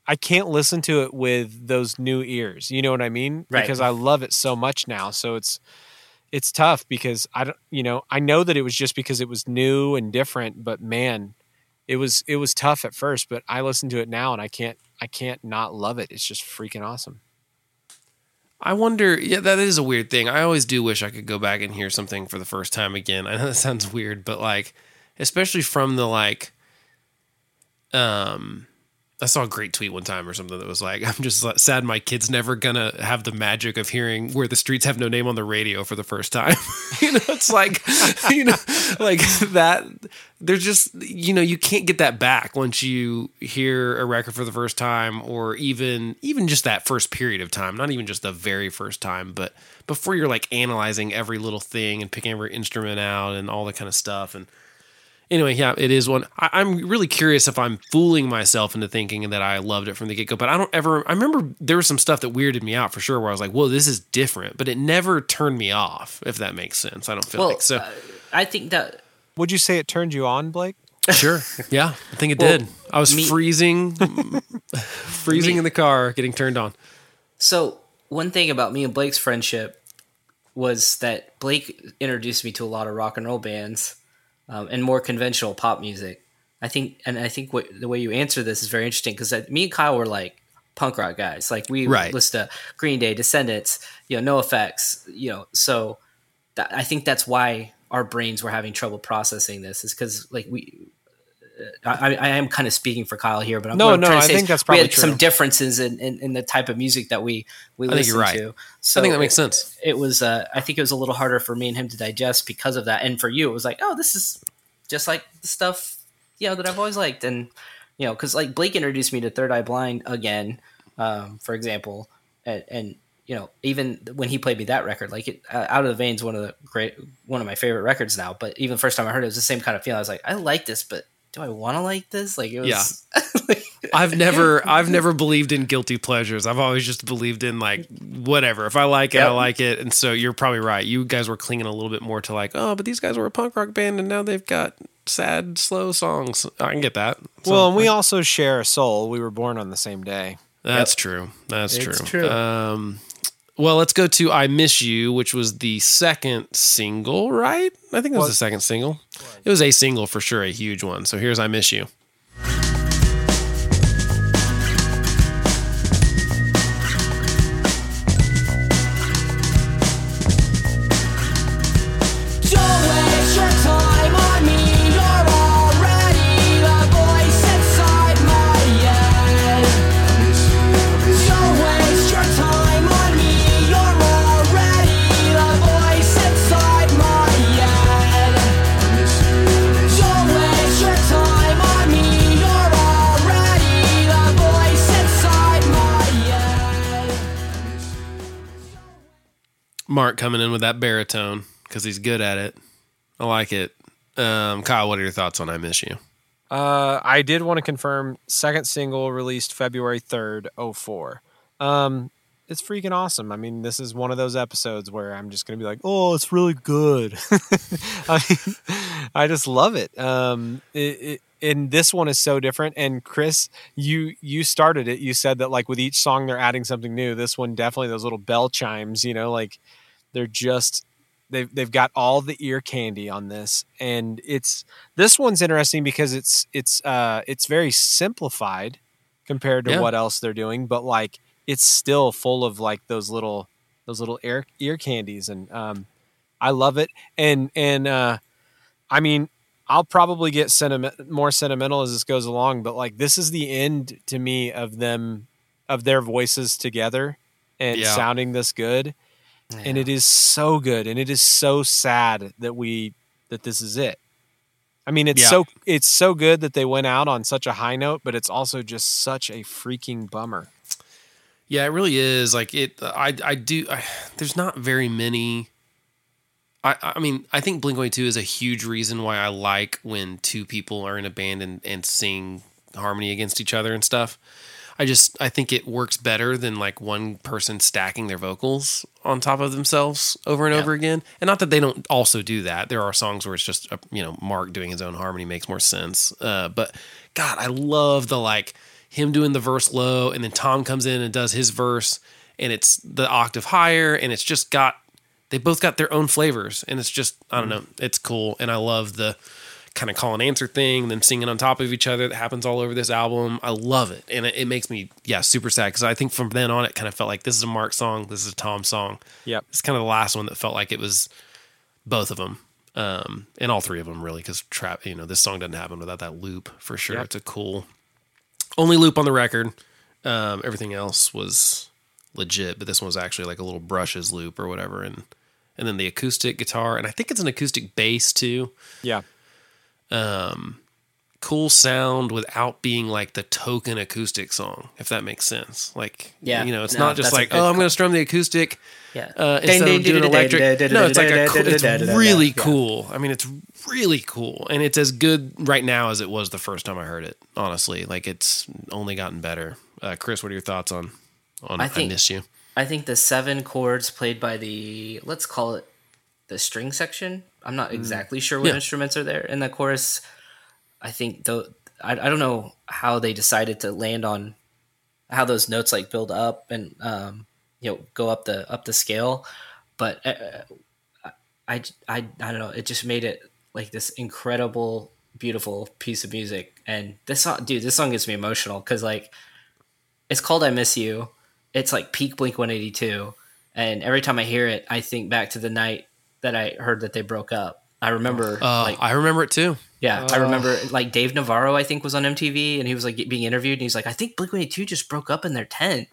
I can't listen to it with those new ears. You know what I mean? Right. Because I love it so much now. So it's it's tough because I don't you know, I know that it was just because it was new and different, but man, it was it was tough at first, but I listen to it now and I can't I can't not love it. It's just freaking awesome. I wonder. Yeah, that is a weird thing. I always do wish I could go back and hear something for the first time again. I know that sounds weird, but like, especially from the like, um, I saw a great tweet one time or something that was like, "I'm just sad my kid's never gonna have the magic of hearing where the streets have no name on the radio for the first time." you know, it's like, you know, like that. There's just you know you can't get that back once you hear a record for the first time, or even even just that first period of time. Not even just the very first time, but before you're like analyzing every little thing and picking every instrument out and all that kind of stuff and anyway, yeah, it is one. I, I'm really curious if I'm fooling myself into thinking that I loved it from the get go, but I don't ever. I remember there was some stuff that weirded me out for sure, where I was like, "Whoa, this is different," but it never turned me off. If that makes sense, I don't feel well like so. uh, I think that Would you say it turned you on, Blake? sure, yeah, I think it Well, did. I was me- freezing, freezing Me- in the car, getting turned on. So one thing about me and Blake's friendship was that Blake introduced me to a lot of rock and roll bands um, and more conventional pop music. I think, and I think what, the way you answer this is very interesting because me and Kyle were like punk rock guys. Like we Right. listen to Green Day, Descendents, you know, NOFX, you know. So that, I think that's why our brains were having trouble processing this is because like we. I, I am kind of speaking for Kyle here, but I'm, No, no, I say think that's we probably had some differences in, in, in the type of music that we we I listen right. to. So I think that makes it- sense. It was, uh, I think it was a little harder for me and him to digest because of that, and for you, it was like, oh, this is just like the stuff you know that I've always liked, and you know, because like Blake introduced me to Third Eye Blind again, um, for example, and, and you know, even when he played me that record, like it, uh, Out of the Veins, one of the great, one of my favorite records now. But even the first time I heard it, it was the same kind of feeling. I was like, I like this, but do I want to like this? Like it was, Yeah, I've never I've never believed in guilty pleasures. I've always just believed in like whatever. If I like it, I like it. And so you're probably right. You guys were clinging a little bit more to like, oh, but these guys were a punk rock band and now they've got sad, slow songs. I can get that. So, well, and we also share a soul. We were born on the same day. that's true. That's It's true. true. Um well, let's go to I Miss You, which was the second single, right? I think it was What? the second single. It was a single for sure, a huge one. So here's I Miss You. Mark coming in with that baritone because he's good at it. I like it. Um, Kyle, what are your thoughts on I Miss You? Uh, I did want to confirm second single released February 3rd, 04. Um, it's freaking awesome. I mean, this is one of those episodes where I'm just going to be like, oh, it's really good. I I just love it. Um, it, it. And this one is so different. And Chris, you you started it. You said that like with each song they're adding something new. This one definitely those little bell chimes. You know, like they're just They've they've got all the ear candy on this, and it's this one's interesting because it's it's uh it's very simplified compared to Yeah. what else they're doing, but like it's still full of like those little those little ear ear candies, and um, I love it. And and uh, I mean, I'll probably get sentiment more sentimental as this goes along, but like this is the end to me of them of their voices together and Yeah. sounding this good and it is so good and it is so sad that we that this is it i mean it's Yeah. so it's so good that they went out on such a high note but it's also just such a freaking bummer Yeah, it really is. Like it, I, I do. I, there's not very many. I, I mean, I think Blink One Two is a huge reason why I like when two people are in a band and and sing harmony against each other and stuff. I just I think it works better than like one person stacking their vocals on top of themselves over and Yeah. over again. And not that they don't also do that. There are songs where it's just uh, you know Mark doing his own harmony makes more sense. Uh, but God, I love the like him doing the verse low and then Tom comes in and does his verse and it's the octave higher and it's just got they both got their own flavors and it's just I don't know it's cool and I love the kind of call and answer thing them singing on top of each other that happens all over this album. I love it and it, it makes me yeah super sad because I think from then on it kind of felt like this is a Mark song this is a Tom song. Yep. It's kind of the last one that felt like it was both of them um and all three of them really because trap you know this song doesn't happen without that loop for sure. Yep. it's a cool only loop on the record. Um everything else was legit but this one was actually like a little brushes loop or whatever and and then the acoustic guitar and i think it's an acoustic bass too. Yeah cool sound without being like the token acoustic song if that makes sense like Yeah. you know it's No, not just like oh i'm gonna strum the acoustic Yeah. uh, instead of doing electric. No, it's like a, it's really Yeah. cool. I mean, it's really cool, and it's as good right now as it was the first time I heard it. Honestly, like it's only gotten better. Uh, Chris, what are your thoughts on on I, I think- Miss You? I think the seven chords played by the let's call it the string section. I'm not exactly sure what Yeah. instruments are there in the chorus. I think though I, I don't know how they decided to land on how those notes like build up and um, you know go up the up the scale, but uh, I, I I don't know. It just made it like this incredible, beautiful piece of music. And this song, dude, this song gets me emotional because like it's called "I Miss You." It's like peak Blink One Eighty Two, and every time I hear it, I think back to the night that I heard that they broke up. I remember, Uh, like, I remember it too. yeah, I remember like Dave Navarro, I think, was on MTV and he was like being interviewed and he's like, I think Blink 182 just broke up in their tent.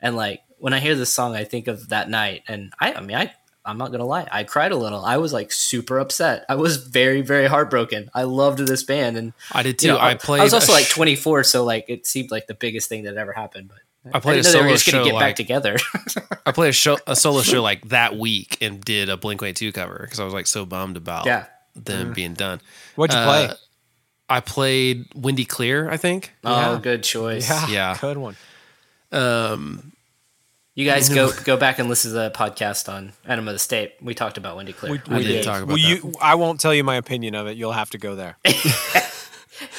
And like when I hear this song, I think of that night. And I, I mean, I, I'm not gonna lie, I cried a little. I was like super upset. I was very, very heartbroken. I loved this band, and I did too. you know, I played. I was also a like 24, so like it seemed like the biggest thing that ever happened. But I played a didn't know they solo were just gonna show get back like together. I played a show a solo show like that week and did a Blink One Two cover because I was like so bummed about yeah. them being done. what'd you Uh, play I played Wendy Clear, I think. Oh, Yeah. good choice. yeah yeah. good one Um, You guys go go back and listen to the podcast on Enema of the State. We talked about Wendy Clear. we did talk about well, that. you i won't tell you my opinion of it you'll have to go there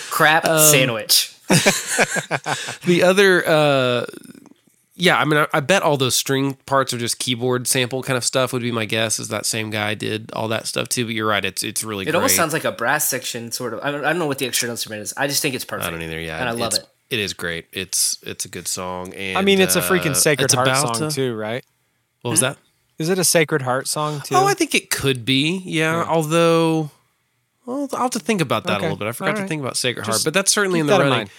Crap Um, sandwich. the other uh yeah i mean I, I bet all those string parts are just keyboard sample kind of stuff would be my guess is that same guy did all that stuff too but you're right it's it's really It great almost sounds like a brass section, sort of. I don't, I don't know what the extra instrument is. I just think it's perfect. i don't either yeah and I love it. it is great it's it's a good song and i mean it's a uh, freaking sacred it's heart about, song uh, too right what was that is it a sacred heart song too oh i think it could be yeah, although well, I'll have to think about that a little bit. I forgot All to think about Sacred Heart, Just but that's certainly keep in the that in running. mind.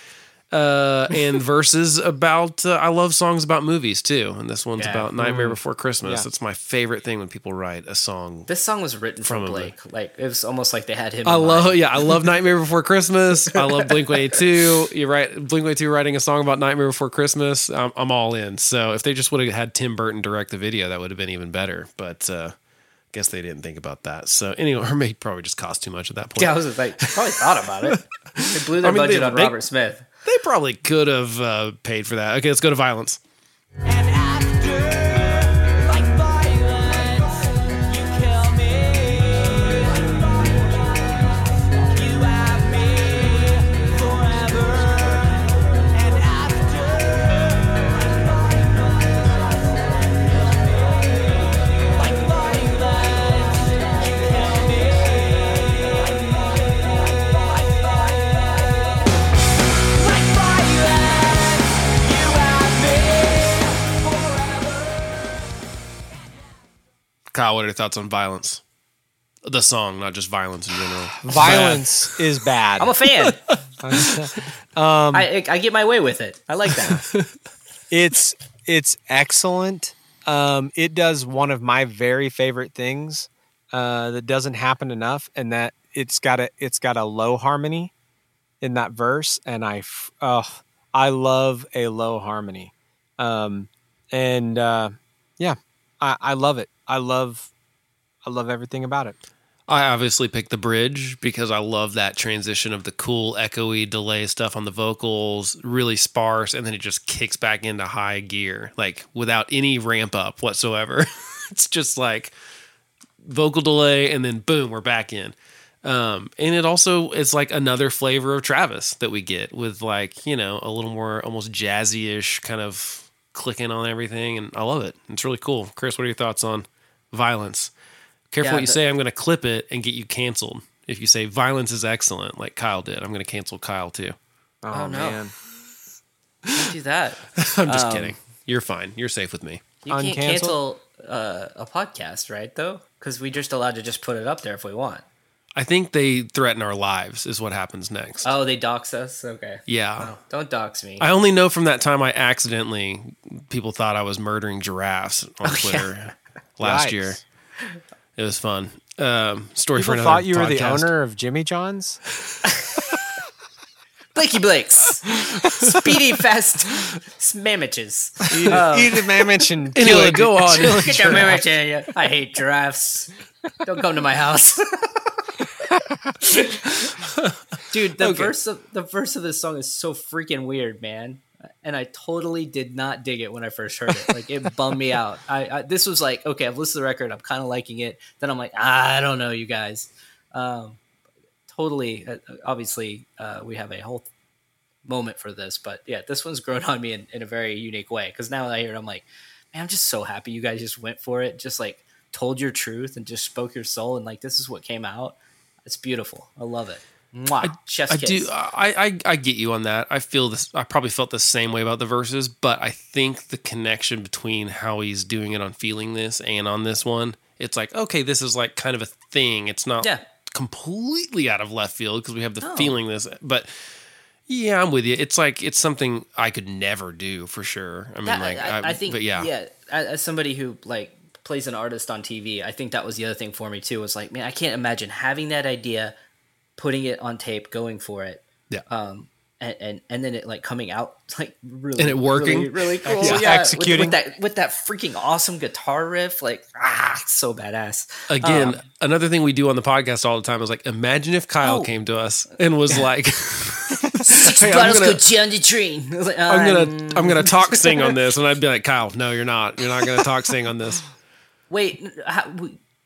uh, and verses about uh, I love songs about movies too, and this one's Yeah. about Nightmare Before Christmas. Yeah. That's my favorite thing when people write a song. This song was written From from a- Blake. Like it was almost like they had him. I in love mind. yeah, I love Nightmare Before Christmas. I love Blink One Eight Two. You write Blink One Eight Two writing a song about Nightmare Before Christmas. I'm, I'm all in. So if they just would have had Tim Burton direct the video, that would have been even better. But uh, guess they didn't think about that. So anyway, or maybe probably just cost too much at that point. Yeah, I was just like, probably thought about it. They blew their I mean, they- budget on they- Robert Smith. They probably could have uh, paid for that. Okay, let's go to violence. And Kyle, what are your thoughts on violence? The song, not just violence in general. Violence is bad. I'm a fan. Um, I, I get my way with it. I like that. it's it's excellent. Um, it does one of my very favorite things uh, that doesn't happen enough, and that it's got a it's got a low harmony in that verse, and I f- oh, I love a low harmony, um, and uh, yeah, I, I love it. I love I love everything about it. I obviously picked the bridge because I love that transition of the cool echoey delay stuff on the vocals, really sparse, and then it just kicks back into high gear, like without any ramp up whatsoever. it's just like vocal delay, and then boom, we're back in. Um, and it also it's like another flavor of Travis that we get with like you know a little more almost jazzy-ish kind of clicking on everything, and I love it. It's really cool. Chris, what are your thoughts on violence? Careful Yeah, what you the- say. I'm going to clip it and get you canceled. If you say violence is excellent, like Kyle did, I'm going to cancel Kyle too. Oh, no. man, Don't do that. I'm just Um, kidding. You're fine. You're safe with me. You can't Uncancel? cancel uh, a podcast, right? Though, because we just allowed to just put it up there if we want. I think they threaten our lives. Is what happens next. Oh, they dox us. Okay. yeah. Oh, don't dox me. I only know from that time I accidentally people thought I was murdering giraffes on Twitter last Yikes. year. It was fun. Um, story for people another thought you were the owner of Jimmy John's. Blakey Blakes, Speedy Fest, Smamatches. Eat, Oh. eat a mammoth and Anyway, kill a- go on. Get your mammoth. I hate giraffes. Don't come to my house. Dude, the Okay. verse of the verse of this song is so freaking weird, man. And I totally did not dig it when I first heard it. Like it bummed me out. I, I this was like, okay, I've listened to the record. I'm kind of liking it. Then I'm like, I don't know, you guys. Um, totally. Uh, obviously, uh, we have a whole moment for this, but yeah, this one's grown on me in, in a very unique way. Because now I hear it, I'm like, man, I'm just so happy you guys just went for it. Just like told your truth and just spoke your soul, and like this is what came out. It's beautiful. I love it. Mwah. I kiss. do. I, I I get you on that. I feel this. I probably felt the same way about the verses, but I think the connection between how he's doing it on feeling this and on this one, it's like okay, this is like kind of a thing. It's not Yeah. completely out of left field because we have the No. feeling this, but. Yeah, I'm with you. It's like it's something I could never do for sure. I mean, That- like, I, I think, but yeah, yeah. As somebody who like plays an artist on TV, I think that was the other thing for me too. Was like, man, I can't imagine having that idea, putting it on tape, going for it, yeah. um, and and, and then it like coming out like really And it working? really, really cool. Yeah. Yeah, with- Executing. with, that with that freaking awesome guitar riff, like ah, so badass. Again, Um, another thing we do on the podcast all the time is like, imagine if Kyle Oh. came to us and was like, Six Hey, I'm gonna- go down the train. I was like, I'm um, gonna I'm gonna talk sing on this, and I'd be like, Kyle, no, you're not. You're not gonna talk sing on this. Wait, how,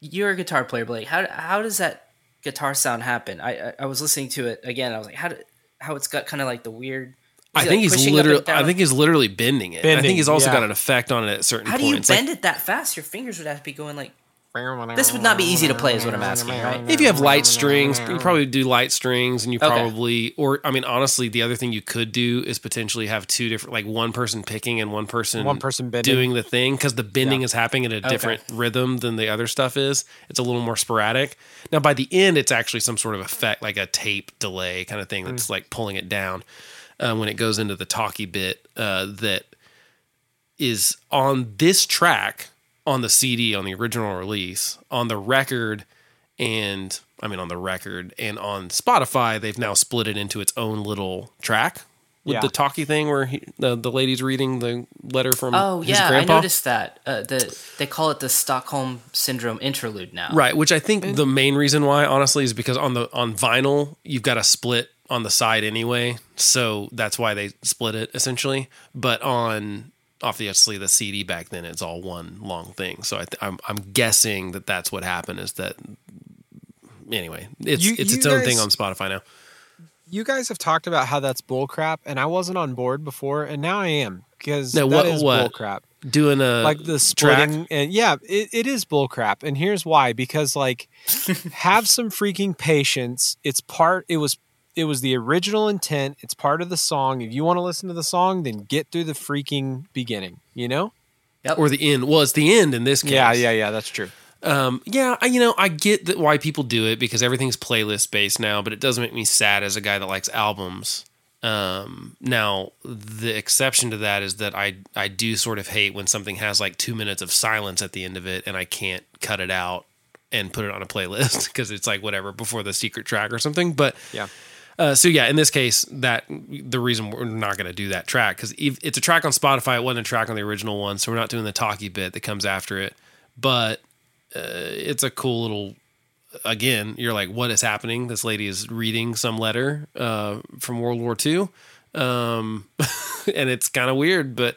you're a guitar player, Blake. How how does that guitar sound happen? I I, I was listening to it again. I was like, how do, how it's got kind of like the weird. I think like, he's pushing up and literally. I think he's literally bending it. I think he's also yeah. got an effect on it at certain How do you points. bend Like, it that fast? Your fingers would have to be going like. This would not be easy to play, is what I'm asking, right? if you have light strings, you probably do light strings, and you Okay. probably, or I mean, honestly, the other thing you could do is potentially have two different, like one person picking and one person, One person bending. doing the thing because the bending Yeah. is happening at a different rhythm than the other stuff is. It's a little more sporadic. Now, by the end, it's actually some sort of effect, like a tape delay kind of thing that's like pulling it down uh, when it goes into the talky bit uh, that is on this track on the CD on the original release on the record and I mean on the record and on Spotify they've now split it into its own little track with Yeah. the talkie thing where he, the the lady's reading the letter from Oh his yeah, I noticed that. Uh, the they call it the Stockholm syndrome interlude now. Right, which I think the main reason why, honestly, is because on the on vinyl you've got a split on the side anyway, so that's why they split it essentially. But on obviously the CD back then, it's all one long thing. So I th- I'm I'm guessing that that's what happened. Is that anyway? It's You- it's you its own thing on Spotify now. You guys have talked about how that's bullcrap, and I wasn't on board before, and now I am because No, that what- is what? bullcrap. Doing a like the track. splitting and yeah it, it is bullcrap and here's why because like have some freaking patience it's part it was it was the original intent it's part of the song if you want to listen to the song then get through the freaking beginning you know Yep. or the end. Well, it's the end in this case. yeah yeah yeah that's true Um, yeah, I, you know, I get that why people do it because everything's playlist based now, but it does make me sad as a guy that likes albums. Um, now the exception to that is that I I do sort of hate when something has like two minutes of silence at the end of it and I can't cut it out and put it on a playlist because it's like whatever before the secret track or something. But Yeah. Uh, so yeah, in this case, that the reason we're not going to do that track because it's a track on Spotify. It wasn't a track on the original one, so we're not doing the talkie bit that comes after it. But uh, it's a cool little. Again, you're like, what is happening? This lady is reading some letter uh, from World War II, um, and it's kind of weird, but.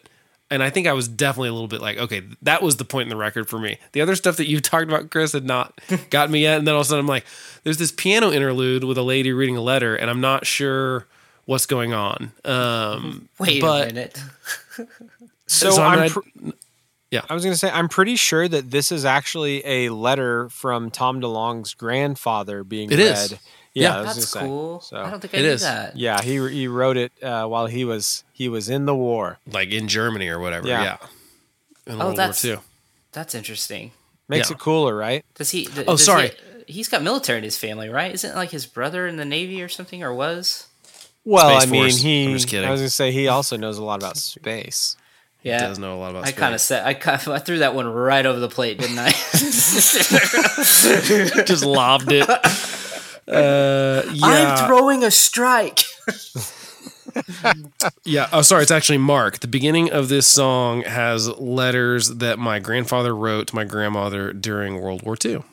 And I think I was definitely a little bit like, okay, that was the point in the record for me. The other stuff that you talked about, Chris, had not got me yet. And then all of a sudden, I'm like, there's this piano interlude with a lady reading a letter, and I'm not sure what's going on. Um, Wait but, a minute. So, So I'm I'm, pr- Yeah. I was going to say I'm pretty sure that this is actually a letter from Tom DeLonge's grandfather being It read. is. Yeah, Yeah. That's gonna say. cool. So I don't think I It knew is. that. yeah, he he wrote it uh, while he was he was in the war. Like in Germany or whatever. Yeah. Yeah. In Oh, World that's- War II. That's interesting. Makes Yeah. it cooler, right? Does he? th- Oh, does sorry. He, has got military in his family, right? Isn't it like his brother in the navy or something, or was? Well, Space I mean, Force. he. I'm just kidding. I was going to say he also knows a lot about space. Yeah, he Does know a lot about I kind of said I kind I threw that one right over the plate, didn't I? just lobbed it. Uh, yeah. I'm throwing a strike. Yeah. Oh, sorry. It's actually Mark. The beginning of this song has letters that my grandfather wrote to my grandmother during World War II.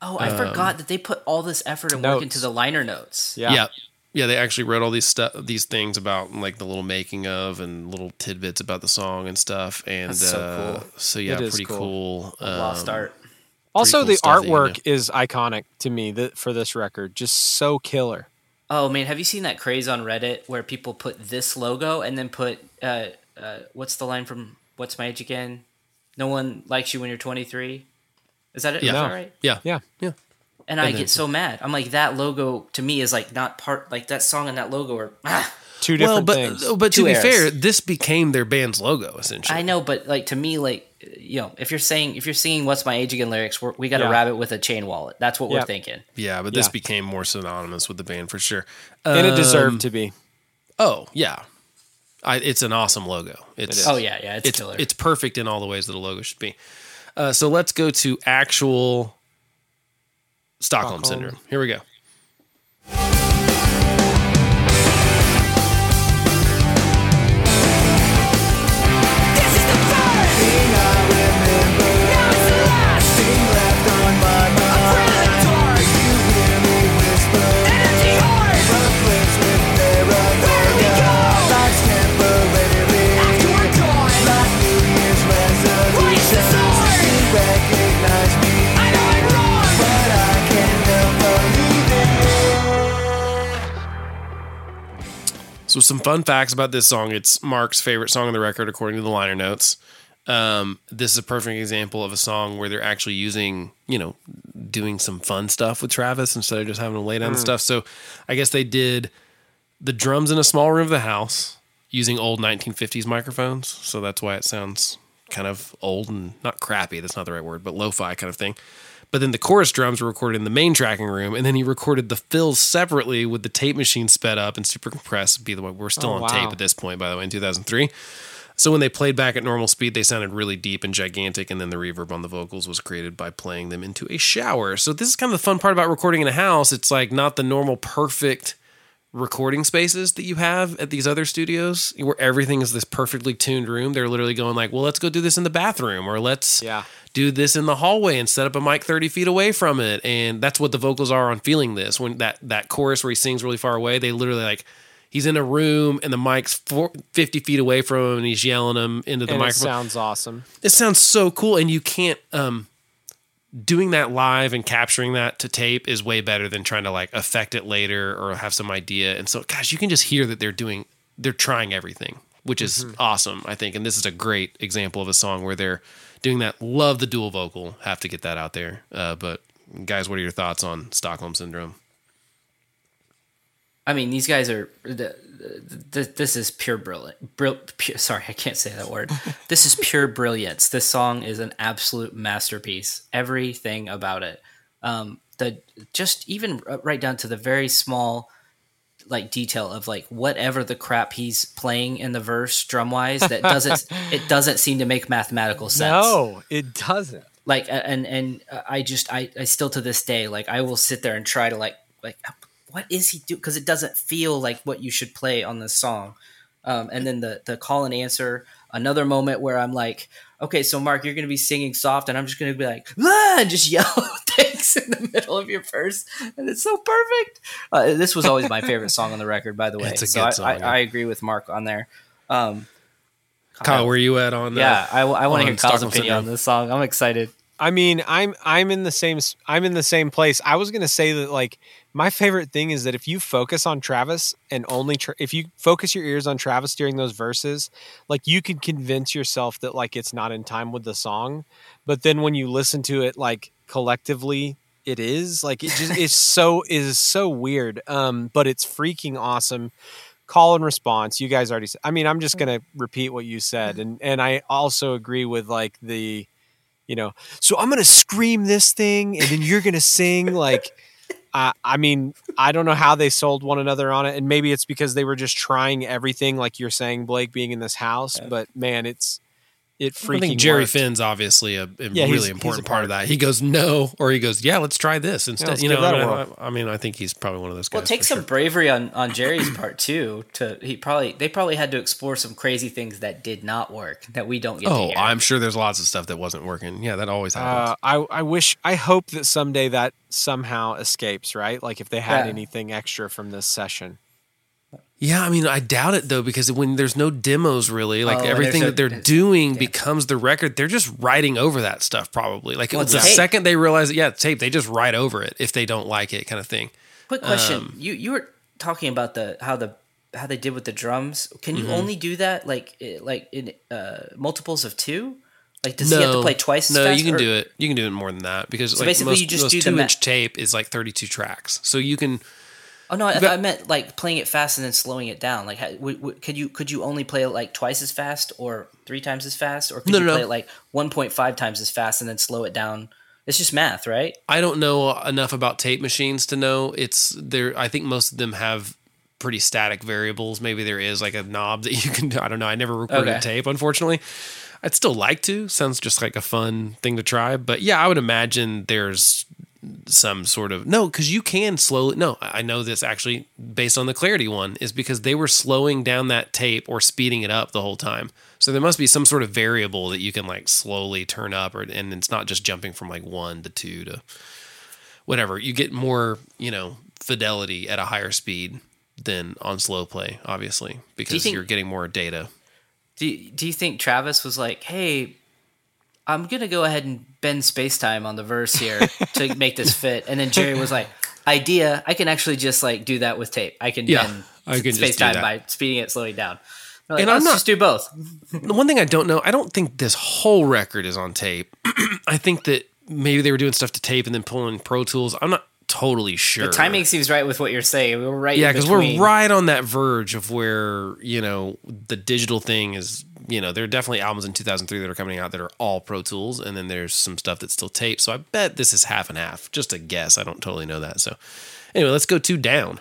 Oh, I forgot that they put all this effort and work Notes. Um, into the liner notes. Yeah. Yeah. Yeah, they actually wrote all these stuff, these things about like the little making of and little tidbits about the song and stuff. And That's so uh, cool. so yeah, It is pretty cool. cool. Lost Um, art. Also, cool the stuff that you artwork is iconic to me th- for this record. Just so killer. Oh man, have you seen that craze on Reddit where people put this logo and then put uh, uh, what's the line from What's My Age Again? No one likes you when you're 23. Is that it? Yeah. Is that right? Yeah, Yeah. yeah. And I then- get so mad. I'm like that logo to me is like not part like that song and that logo are. Ah, Two Well, different but things. but to Two be eras. fair, this became their band's logo essentially. I know, but like to me, like you know, if you're saying if you're singing "What's My Age Again" lyrics, we're, we got a Yeah. rabbit with a chain wallet. That's what we're thinking. Yeah, but this Yeah. became more synonymous with the band for sure. and it Um, deserved to be. Oh yeah, I, it's an awesome logo. It's is. Oh yeah, yeah, it's, it's killer. it's perfect in all the ways that a logo should be. Uh, so let's go to actual Stockholm, Stockholm. syndrome. Here we go. So some fun facts about this song. It's Mark's favorite song on the record, according to the liner notes. Um, this is a perfect example of a song where they're actually using, you know, doing some fun stuff with Travis instead of just having to lay down the stuff. So I guess they did the drums in a small room of the house using old 1950s microphones. So that's why it sounds kind of old and not crappy. That's not the right word, but lo-fi kind of thing. But then the chorus drums were recorded in the main tracking room, and then he recorded the fills separately with the tape machine sped up and super compressed. Be the way we're still Oh, on wow. tape at this point, by the way, in 2003. So when they played back at normal speed, they sounded really deep and gigantic, and then the reverb on the vocals was created by playing them into a shower. So this is kind of the fun part about recording in a house. It's like not the normal perfect recording spaces that you have at these other studios where everything is this perfectly tuned room. They're literally going like, well, let's go do this in the bathroom or let's Yeah. Do this in the hallway and set up a mic 30 feet away from it. And that's what the vocals are on feeling this. When that, that chorus where he sings really far away, they literally like, he's in a room and the mic's four, 50 feet away from him and he's yelling him into the And it microphone sounds awesome. it sounds so cool and you can't um doing that live and capturing that to tape is way better than trying to like affect it later or have some idea and so gosh you can just hear that they're doing they're trying everything which is awesome i think and this is a great example of a song where they're doing that love the dual vocal have to get that out there uh, but guys what are your thoughts on stockholm syndrome I mean, these guys are. This is pure brilliant. Brill, pure, sorry, I can't say that word. this is pure brilliance. This song is an absolute masterpiece. Everything about it. Um, the just even right down to the very small like detail of like whatever the crap he's playing in the verse drum wise that doesn't it doesn't seem to make mathematical sense. No, it doesn't. Like and and I just I I still to this day like I will sit there and try to like like what is he do because it doesn't feel like what you should play on this song. Um, and then the the call and answer another moment where I'm like, okay, so Mark, you're going to be singing soft, and I'm just going to be like, ah, and just yell thanks in the middle of your verse, and it's so perfect. Uh, this was always my favorite song on the record, by the way. It's a so good I, song, I, yeah. I agree with Mark on there. Um, Kyle, where you at on? That? Yeah, I, I want to hear Kyle's Stockholm opinion on this song. I'm excited. I mean, I'm I'm in the same s- I'm in the same place. I was gonna say that like my favorite thing is that if you focus on Travis and only tra- if you focus your ears on Travis during those verses, like you can convince yourself that like it's not in time with the song, but then when you listen to it like collectively, it is like it just it's so is so weird. Um, but it's freaking awesome. Call and response. You guys already. Said, I mean, I'm just gonna repeat what you said, and and I also agree with like the you know so i'm gonna scream this thing and then you're gonna sing like I I mean, I don't know how they sold one another on it, and maybe it's because they were just trying everything, like you're saying, Blake, being in this house. But man, it's it freaking. I think Jerry worked. Finn's obviously a, a Yeah, really he's important a part of that. He goes no, or he goes yeah, let's try this instead. let's you know, give that I a mean. I, I mean, I think he's probably one of those guys. Well, take some sure. bravery on on Jerry's part too. To he probably they probably had to explore some crazy things that did not work that we don't get. to Oh, hear. I'm sure there's lots of stuff that wasn't working. Yeah, that always happens. Uh, I I wish I hope that someday that somehow escapes. Right, like if they had Yeah. anything extra from this session. Yeah, I mean, I doubt it though because when there's no demos really, like Oh, everything that they're doing becomes the record. They're just writing over that stuff probably. Like Well, the tape. second they realize, it, yeah, tape, they just write over it if they don't like it, kind of thing. Quick question: Um, you you were talking about the how the how they did with the drums. Can Mm-hmm. you only do that like like in uh, multiples of two? Like does he have to play twice? No, you can or- do it. You can do it more than that because So like basically most, you just do the two ma- inch tape is like 32 tracks, so you can. Oh no, I, got- I meant like playing it fast and then slowing it down. Like, how, w- w- could you could you only play it like twice as fast or three times as fast, or could No, you no, play no. it like one point five times as fast and then slow it down? It's just math, right? I don't know enough about tape machines to know it's there. I think most of them have pretty static variables. Maybe there is like a knob that you can. I don't know. I never recorded Okay. tape, unfortunately. I'd still like to. Sounds just like a fun thing to try. But yeah, I would imagine there's some sort of no because you can slowly. No, I know this actually based on the clarity one is because they were slowing down that tape or speeding it up the whole time. So there must be some sort of variable that you can like slowly turn up, or and it's not just jumping from like one to two to whatever. You get more, you know, fidelity at a higher speed than on slow play, obviously, because think- you're getting more data. Do you, do you think Travis was like, hey, I'm gonna go ahead and bend space time on the verse here to make this fit, and then Jerry was like, idea, I can actually just like do that with tape. I can Yeah, bend I can space time by speeding it, slowing down. Like, And I'm let's not- just do both. The one thing I don't know, I don't think this whole record is on tape. I think that maybe they were doing stuff to tape and then pulling Pro Tools. I'm not totally sure. The timing seems right with what you're saying. We were right. Yeah, because we're right on that verge of where you know the digital thing is. You know, there are definitely albums in 2003 that are coming out that are all Pro Tools, and then there's some stuff that's still tape. So I bet this is half and half. Just a guess. I don't totally know that. So anyway, let's go to down.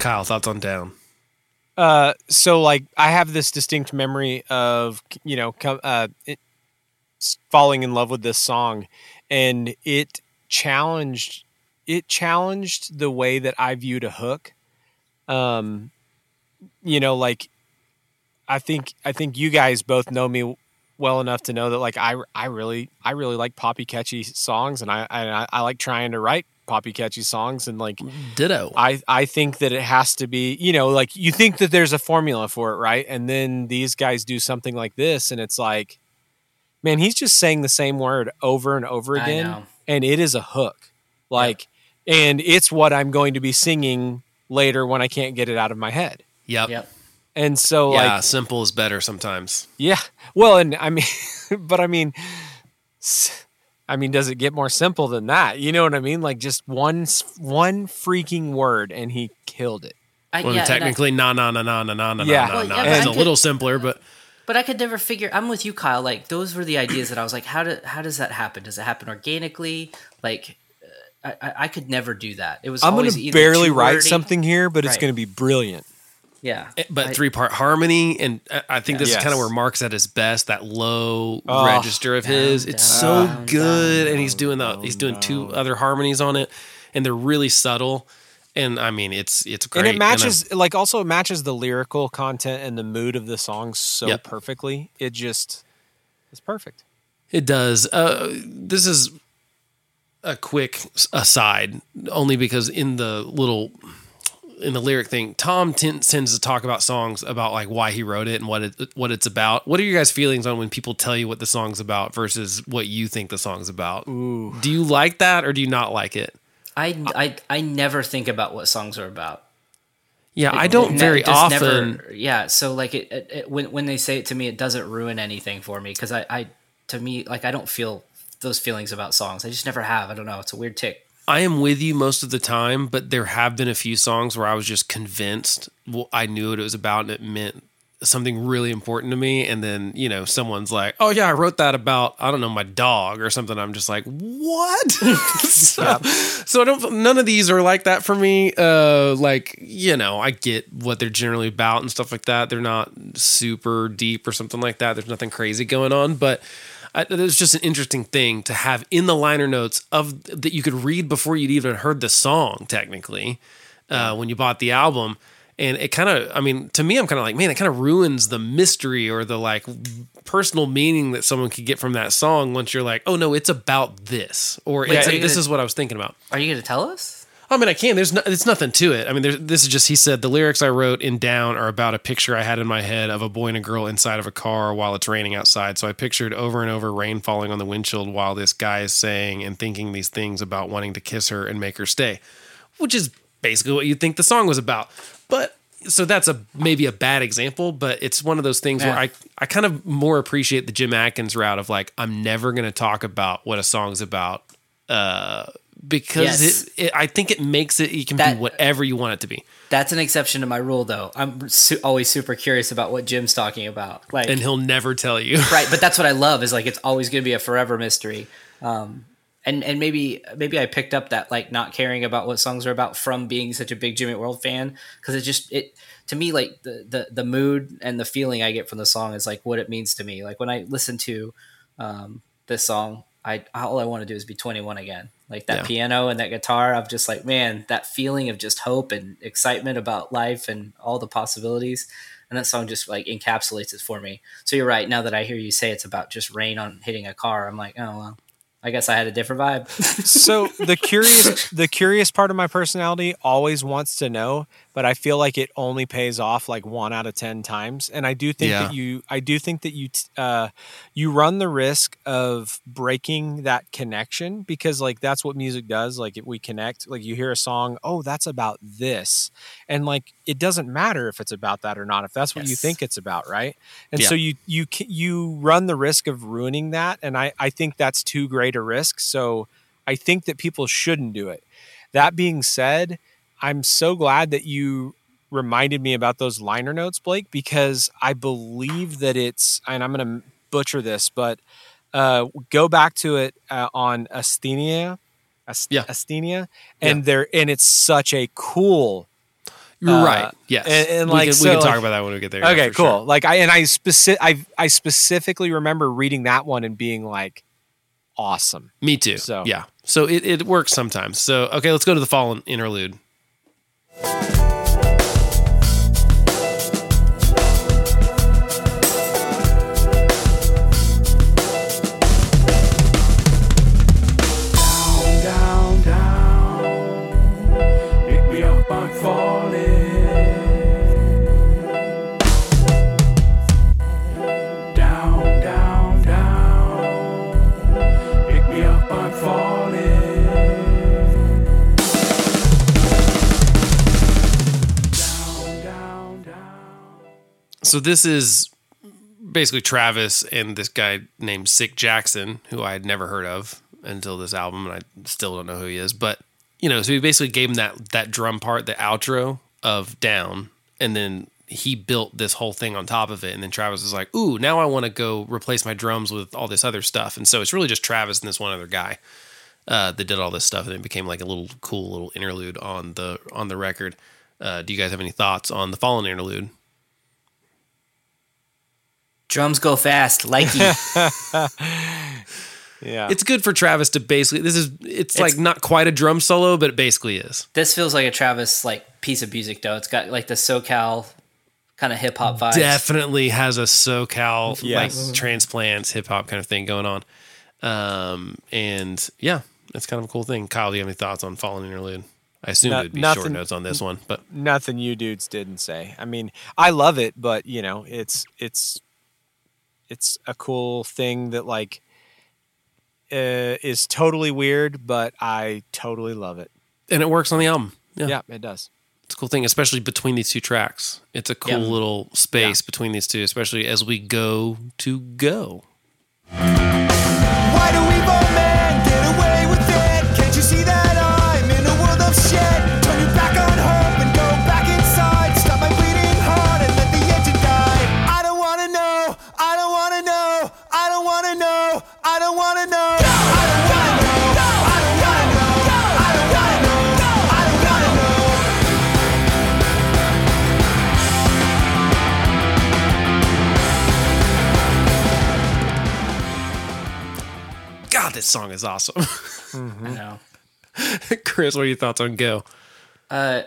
Kyle, thoughts on down? Uh, so like I have this distinct memory of you know uh, falling in love with this song, and it challenged it challenged the way that I viewed a hook. Um, you know, like I think I think you guys both know me well enough to know that like I I really I really like poppy catchy songs, and I I, I like trying to write poppy catchy songs and like Ditto. I I think that it has to be, you know, like you think that there's a formula for it, right? And then these guys do something like this and it's like man, he's just saying the same word over and over again and it is a hook. Like and it's what I'm going to be singing later when I can't get it out of my head. yep. Yep. And so Yeah, like simple is better sometimes. yeah. Well, and I mean but I mean s- I mean, does it get more simple than that? You know what I mean? Like just one one freaking word and he killed it. I, Well, yeah, technically, na na na na na na na Yeah. na Well, na. yeah, It's I a could- little simpler, but But I could never figure. I'm with you, Kyle. Like those were the ideas that I was like, how do how does that happen? Does it happen organically? Like uh, I, I, I could never do that. It was I'm going to barely write wordy- something here, but it's going to be brilliant. Yeah, Eh, but I- three part harmony, and I- I think this Yes. is kind of where Mark's at his best. That low Oh, register of his, down, it's so down, good, down, and he's doing the down, he's doing two other harmonies on it, and they're really subtle. And I mean, it's it's great, and it I'm- matches, like, also it matches the lyrical content and the mood of the song so Yep. perfectly. It just, it's perfect. It does. Uh, this is a quick aside, only because in the little in the lyric thing, Tom tends, tends to talk about songs about like why he wrote it and what it what it's about. What are your guys' feelings on when people tell you what the song's about versus what you think the song's about? Ooh. Do you like that or do you not like it? I, I I never think about what songs are about. Yeah, I don't ne- very just often. never- yeah, so like it, it, it- when when they say it to me, it doesn't ruin anything for me because I, I to me like I don't feel those feelings about songs. I just never have. I don't know. It's a weird tick. I am with you most of the time, but there have been a few songs where I was just convinced well, I knew what it was about and it meant something really important to me. And then, you know, someone's like, oh, yeah, I wrote that about, I don't know, my dog or something. I'm just like, what? so, so I don't, none of these are like that for me. Uh, like, you know, I get what they're generally about and stuff like that. They're not super deep or something like that. There's nothing crazy going on, but I, it was just an interesting thing to have in the liner notes of that you could read before you'd even heard the song technically uh, when you bought the album. And it kind of i mean to me i'm kind of like man it kind of ruins the mystery or the like personal meaning that someone could get from that song once you're like oh no it's about this. Or Wait, it's, this gonna- is what i was thinking about. Are you going to tell us? I mean, I can. There's no, it's nothing to it. I mean, this is just he said the lyrics I wrote in Down are about a picture I had in my head of a boy and a girl inside of a car while it's raining outside. So I pictured over and over rain falling on the windshield while this guy is saying and thinking these things about wanting to kiss her and make her stay, which is basically what you'd think the song was about. But so that's a maybe a bad example, but it's one of those things where I I kind of more appreciate the Jim Adkins route of like I'm never going to talk about what a song's about. Uh, because Yes. it, it, I think it makes it you can That- be whatever you want it to be, That's an exception to my rule, though. I'm su- always super curious about what Jim's talking about. Like, and he'll never tell you. right but that's what i love is like it's always going to be a forever mystery um and and maybe maybe i picked up that like not caring about what songs are about from being such a big jimmy world fan because it just it to me like the, the the mood and the feeling i get from the song is like what it means to me like when i listen to um this song i all i want to do is be 21 again like that Yeah. piano and that guitar i'm just like man that feeling of just hope and excitement about life and all the possibilities and that song just like encapsulates it for me. So you're right. Now that I hear you say it's about just rain on hitting a car, I'm like, oh well, I guess I had a different vibe. so the curious the curious part of my personality always wants to know but i feel like it only pays off like one out of ten times and i do think Yeah. that you i do think that you uh you run the risk of breaking that connection because like that's what music does like if we connect like you hear a song oh that's about this and like it doesn't matter if it's about that or not if that's what you think it's about right and Yeah. so you you you run the risk of ruining that and i i think that's too great a risk so I think that people shouldn't do it. That being said, I'm so glad that you reminded me about those liner notes, Blake, because I believe that it's, and I'm going to butcher this, but uh, go back to it uh, on Asthenia, Ast- Yeah. Asthenia, and there, and it's such a cool. You're Uh, right. Yes. and- and we like, can, so, we can talk like- about that when we get there. Okay, cool. sure. Like I and I specific, I I specifically remember reading that one and being like, awesome. Me too. So- yeah. So it, it works sometimes. So okay, let's go to the fallen interlude. Down, so this is basically Travis and this guy named Sick Jacken, who I had never heard of until this album, and I still don't know who he is. But you know, so he basically gave him that that drum part, the outro of Down, and then he built this whole thing on top of it. And then Travis was like, "Ooh, now I want to go replace my drums with all this other stuff." And so it's really just Travis and this one other guy uh, that did all this stuff, and it became like a little cool little interlude on the on the record. Uh, do you guys have any thoughts on the Fallen interlude? Drums go fast, likey. Yeah. It's good for Travis to basically. This is it's, like not quite a drum solo, but it basically is. this feels like a Travis like piece of music though. It's got like the SoCal kind of hip hop vibe. Definitely has a SoCal Yes. like transplants hip hop kind of thing going on. Um, and yeah, it's kind of a cool thing. Kyle, do you have any thoughts on Fallen Interlude? I assume No- it would be short notes on this one, but Nothing you dudes didn't say. I mean, I love it, but you know, it's it's it's a cool thing that like uh, is totally weird, but I totally love it. and it works on the album. Yeah, Yeah, it does. it's a cool thing, especially between these two tracks. It's a cool Yeah. little space between these two, especially as we go to go. This song is awesome. I know. Chris, what are your thoughts on Go? Uh,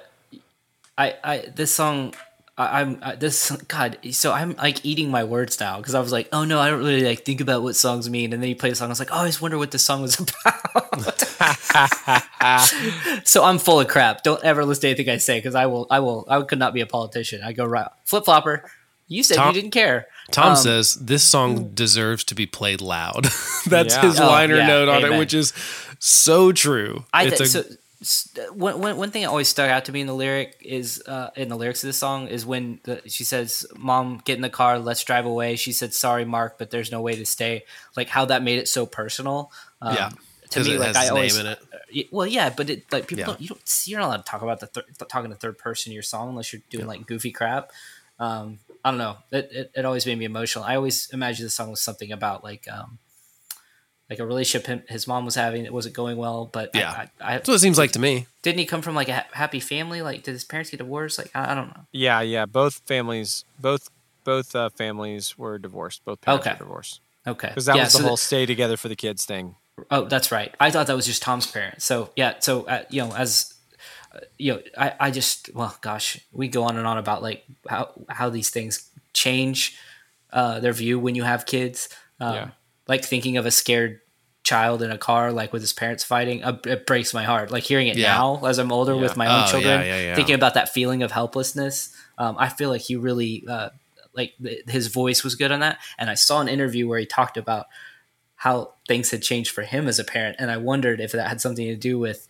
I I this song. I, I'm I, this God. So I'm like eating my words now because I was like, oh no, I don't really like think about what songs mean. And then you play the song. I was like, oh, I always wonder what this song was about. so I'm full of crap. Don't ever listen to anything I say because I will. I will. I could not be a politician. I go right flip flopper. You said Tom- you didn't care. Tom Um, says this song deserves to be played loud. That's Yeah. his Oh, liner yeah, note on it, which is so true. I it's th- a, so s- one, one, one thing that always stuck out to me in the lyric is uh, in the lyrics of this song is when the, she says, "Mom, get in the car, let's drive away." She said, "Sorry, Mark, but there's no way to stay." Like how that made it so personal. Um, yeah, to 'Cause me, it like has I his always, name in it. y- well, yeah, but it like people Yeah. don't you don't you're not allowed to talk about the third talking to third person in your song unless you're doing like goofy crap. Um, I don't know. It, it it always made me emotional. I always imagined the song was something about like um like a relationship him, his mom was having. It wasn't going well, but Yeah. I, I, That's what it seems like to me. didn't he come from like a happy family? Like, did his parents get divorced? Like, I, I don't know. Yeah, yeah. Both families, both both uh, families were divorced. Both parents Okay. were divorced Okay, because that Yeah, was the so whole stay together for the kids thing. Oh, that's right. I thought that was just Tom's parents. So yeah. So uh, you know, as you know, I, I just well, gosh, we go on and on about like how how these things change uh, their view when you have kids. Um, Yeah. Like thinking of a scared child in a car, like with his parents fighting, uh, it breaks my heart. Like hearing it Yeah. now as I'm older with my own Oh, children, yeah, yeah, yeah. thinking about that feeling of helplessness. Um, I feel like he really uh, like th- his voice was good on that. And I saw an interview where he talked about how things had changed for him as a parent, and I wondered if that had something to do with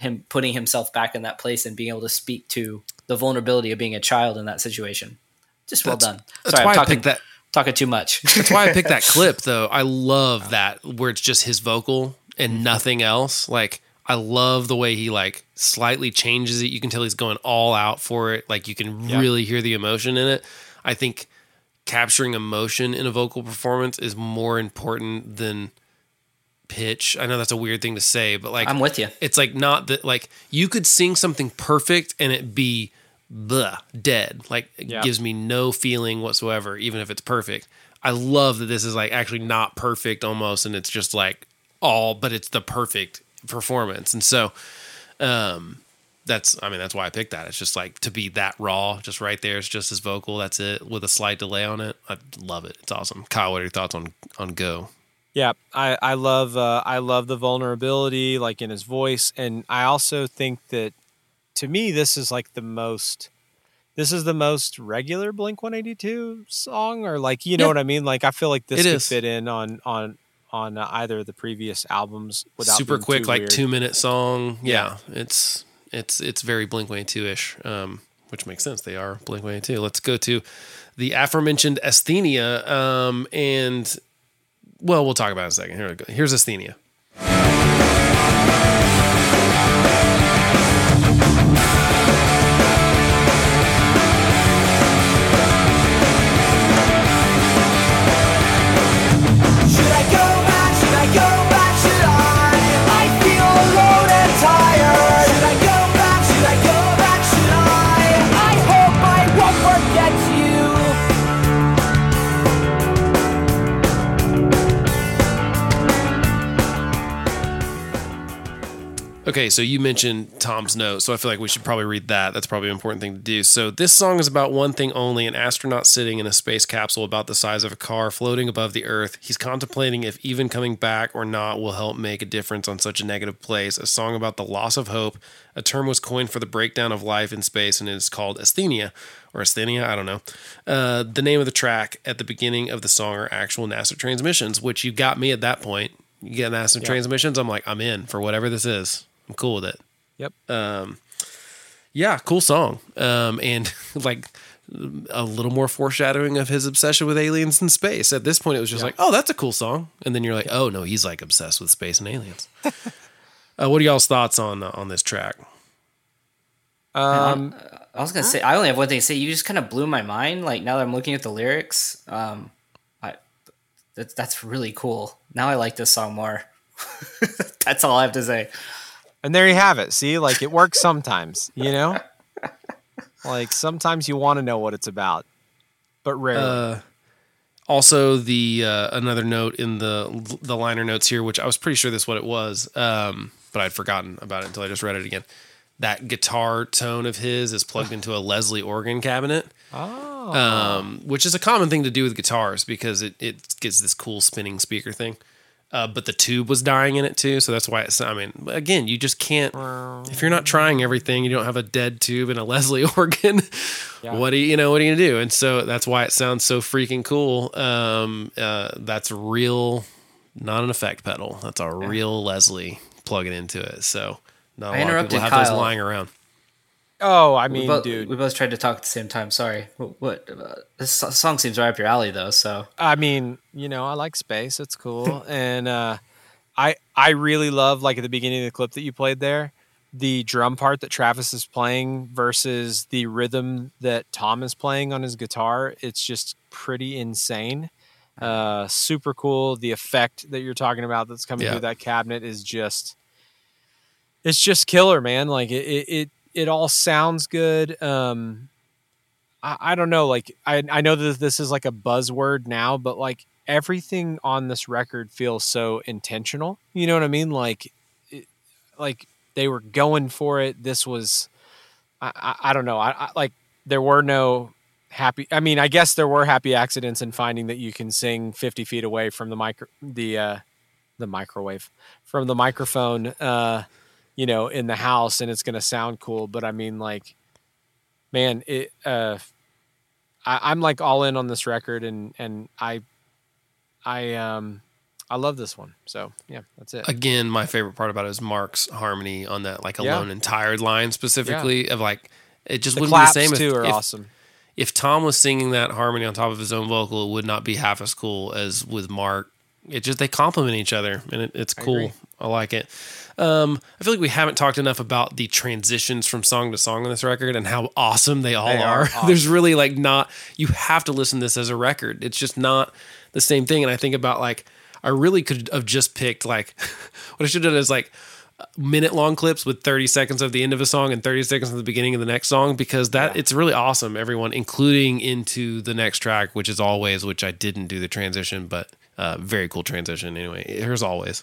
him putting himself back in that place and being able to speak to the vulnerability of being a child in that situation. Just well That's- done. that's Sorry, why I I'm talking, picked that- talking too much. That's why I picked that clip though. I love that where it's just his vocal Mm-hmm. and nothing else. Like I love the way he like slightly changes it. You can tell he's going all out for it. Like you can Yeah. really hear the emotion in it. I think capturing emotion in a vocal performance is more important than pitch. I know that's a weird thing to say, but like I'm with you. it's like not that like you could sing something perfect and it be blah dead. Like it Yeah. gives me no feeling whatsoever even if it's perfect. I love that this is like actually not perfect almost and it's just like all but it's the perfect performance. And so um that's i mean that's why i picked that. It's just like to be that raw just right there it's just his vocal that's it with a slight delay on it. I love it. It's awesome. Kyle what are your thoughts on on go Yeah, I I love uh, I love the vulnerability like in his voice, and I also think that to me this is like the most this is the most regular Blink One Eighty Two song, or like you know Yeah. what I mean. Like I feel like this It could is. fit in on on on uh, either of the previous albums without super quick like weird. two minute song yeah, it's it's it's very blink 182 ish um which makes sense. They are Blink 182. Let's go to the aforementioned Asthenia. Um, and, well, we'll talk about it in a second. Here we go. Here's Asthenia. Okay, so you mentioned Tom's note, so I feel like we should probably read that. That's probably an important thing to do. So, this song is about one thing only an astronaut sitting in a space capsule about the size of a car floating above the Earth. He's contemplating if even coming back or not will help make a difference on such a negative place. A song about the loss of hope. A term was coined for the breakdown of life in space, and it is called asthenia or asthenia. I don't know. Uh, the name of the track at the beginning of the song are actual NASA transmissions, which you got me at that point. You get NASA transmissions, I'm like, I'm in for whatever this is. I'm cool with it. Yep. Um, yeah, cool song. Um, and like a little more foreshadowing of his obsession with aliens and space. At this point, it was just like, oh, that's a cool song. And then you're like, oh no, he's like obsessed with space and aliens. uh, what are y'all's thoughts on uh, on this track? Um, I was gonna say I only have one thing to say. You just kind of blew my mind. Like now that I'm looking at the lyrics, um, I that's that's really cool. Now I like this song more. that's all I have to say. And there you have it. See, like it works sometimes, you know? Like sometimes you want to know what it's about, but rarely. Uh, also, the uh, another note in the the liner notes here, which I was pretty sure this is what it was, um, but I'd forgotten about it until I just read it again. That guitar tone of his is plugged into a Leslie organ cabinet. oh. um, which is a common thing to do with guitars because it, it gets this cool spinning speaker thing. Uh, but the tube was dying in it too, so that's why it's. I mean, again, you just can't if you're not trying everything. You don't have a dead tube and a Leslie organ. Yeah. What do you, you know? What are you gonna do? And so that's why it sounds so freaking cool. Um, uh, that's real, not an effect pedal. That's a real Leslie plugging into it. So not a I lot of people have those lying around. Oh, I We mean, both, dude. we both tried to talk at the same time. Sorry. What? what uh, this song seems right up your alley, though. So I mean, you know, I like space. It's cool, and uh, I I really love like at the beginning of the clip that you played there, the drum part that Travis is playing versus the rhythm that Tom is playing on his guitar. It's just pretty insane. Uh, super cool. The effect that you're talking about that's coming Yeah. through that cabinet is just, it's just killer, man. Like it, it, it, it all sounds good. Um, I, I don't know. Like I, I know that this is like a buzzword now, but like everything on this record feels so intentional. You know what I mean? Like, it, like they were going for it. This was, I, I, I don't know. I, I like there were no happy. I mean, I guess there were happy accidents in finding that you can sing fifty feet away from the micro, the, uh, the microwave from the microphone, uh, you know, in the house, and it's going to sound cool. But I mean, like, man, it. Uh, I, I'm like all in on this record, and and I, I um, I love this one. So yeah, that's it. again, my favorite part about it is Mark's harmony on that like Yeah. alone and tired line specifically of like it just the wouldn't be the same too if, are if, awesome. if Tom was singing that harmony on top of his own vocal, it would not be half as cool as with Mark. It just they complement each other and it, it's cool. I, like it. Um, I feel like we haven't talked enough about the transitions from song to song on this record and how awesome they all They are are. awesome. There's really like not you have to listen to this as a record. It's just not the same thing. And I think about like I really could have just picked like what I should have done is like minute long clips with 30 seconds of the end of a song and 30 seconds of the beginning of the next song because that it's really awesome everyone including into the next track which is always which i didn't do the transition but uh, very cool transition anyway here's always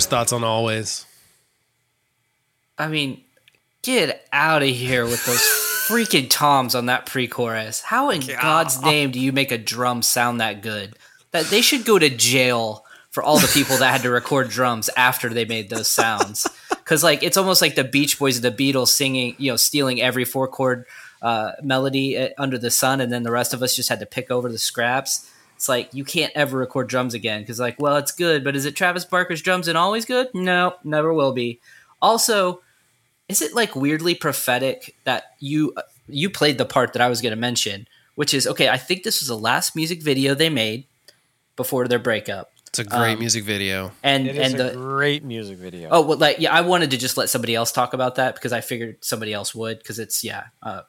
Chris, thoughts on always? I mean, get out of here with those freaking toms on that pre-chorus. How in God's name do you make a drum sound that good? That they should go to jail for all the people that had to record drums after they made those sounds. Because like it's almost like the Beach Boys or the Beatles singing, you know, stealing every four chord uh, melody uh, under the sun, and then the rest of us just had to pick over the scraps. It's like you can't ever record drums again because like, well, it's good, but is it Travis Barker's drums and always good? No, never will be. Also, is it like weirdly prophetic that you you played the part that I was going to mention, which is okay. I think this was the last music video they made before their breakup, It's a great Um, music video. and It is and a the great music video. oh well, like yeah, I wanted to just let somebody else talk about that because I figured somebody else would because it's yeah, uh,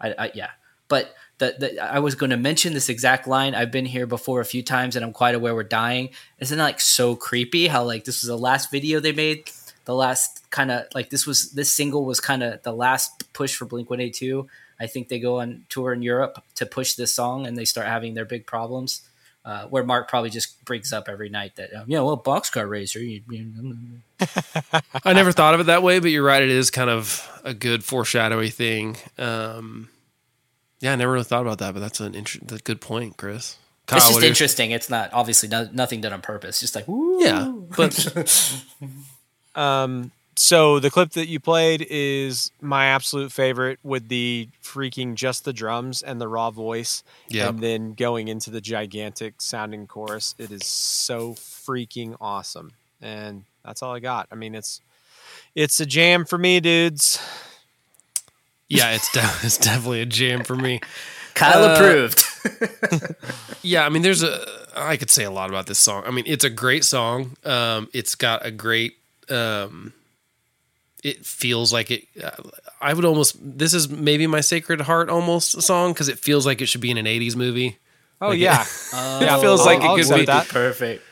I, I yeah, but. The, the, I was going to mention this exact line. I've been here before a few times, and I'm quite aware we're dying. Isn't it like so creepy? How like this was the last video they made, the last kind of like this was this single was kind of the last push for Blink One Eight Two. I think they go on tour in Europe to push this song, and they start having their big problems. Uh, where Mark probably just brings up every night that um, yeah, well, boxcar racer. You, you, I never thought of it that way, but you're right. It is kind of a good foreshadowy thing. Um, yeah, I never really thought about that, but that's an inter- that's a good point, Chris. Kyle, it's just interesting. It's not obviously no, nothing done on purpose. Just like woo. Yeah, but Um, so the clip that you played is my absolute favorite with the freaking just the drums and the raw voice. yeah, And then going into the gigantic sounding chorus. It is so freaking awesome. And that's all I got. I mean, it's it's a jam for me, dudes. Yeah, it's de- it's definitely a jam for me. Kyle Uh, approved. Yeah, I mean, there's a I could say a lot about this song. I mean, it's a great song. Um, it's got a great. Um, it feels like it. Uh, I would almost. This is maybe my Sacred Heart almost song because it feels like it should be in an '80s movie. Oh Like, yeah. yeah, feels like it I'll could be. that. Perfect.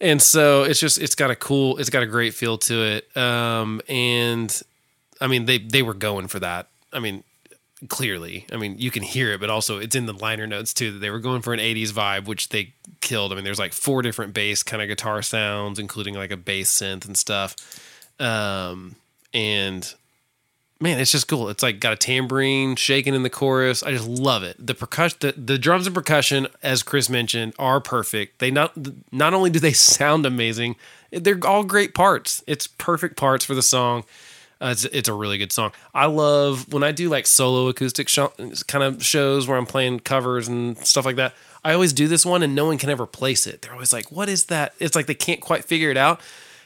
and so it's just it's got a cool it's got a great feel to it um and i mean they they were going for that i mean clearly i mean you can hear it but also it's in the liner notes too that they were going for an 80s vibe which they killed i mean there's like four different bass kind of guitar sounds including like a bass synth and stuff um and man, it's just cool. It's like got a tambourine shaking in the chorus. I just love it. The percussion, the, the drums and percussion, as Chris mentioned, are perfect. They not not only do they sound amazing, they're all great parts. It's perfect parts for the song. Uh, it's it's a really good song. I love when I do like solo acoustic sh- kind of shows where I'm playing covers and stuff like that. I always do this one and no one can ever place it. They're always like, "What is that?" It's like they can't quite figure it out.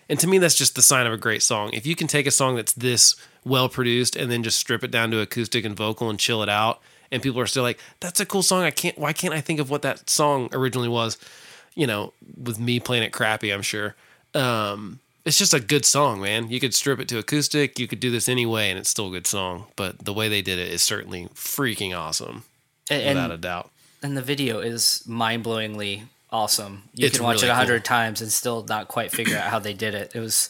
And to me, that's just the sign of a great song. If you can take a song that's this well produced and then just strip it down to acoustic and vocal and chill it out, and people are still like, "That's a cool song." I can't. Why can't I think of what that song originally was? You know, with me playing it crappy, I'm sure. Um, it's just a good song, man. You could strip it to acoustic. You could do this anyway, and it's still a good song. But the way they did it is certainly freaking awesome, And, without and, a doubt. and the video is mind blowingly awesome. You It's can watch really it a hundred cool. times and still not quite figure out how they did it. It was.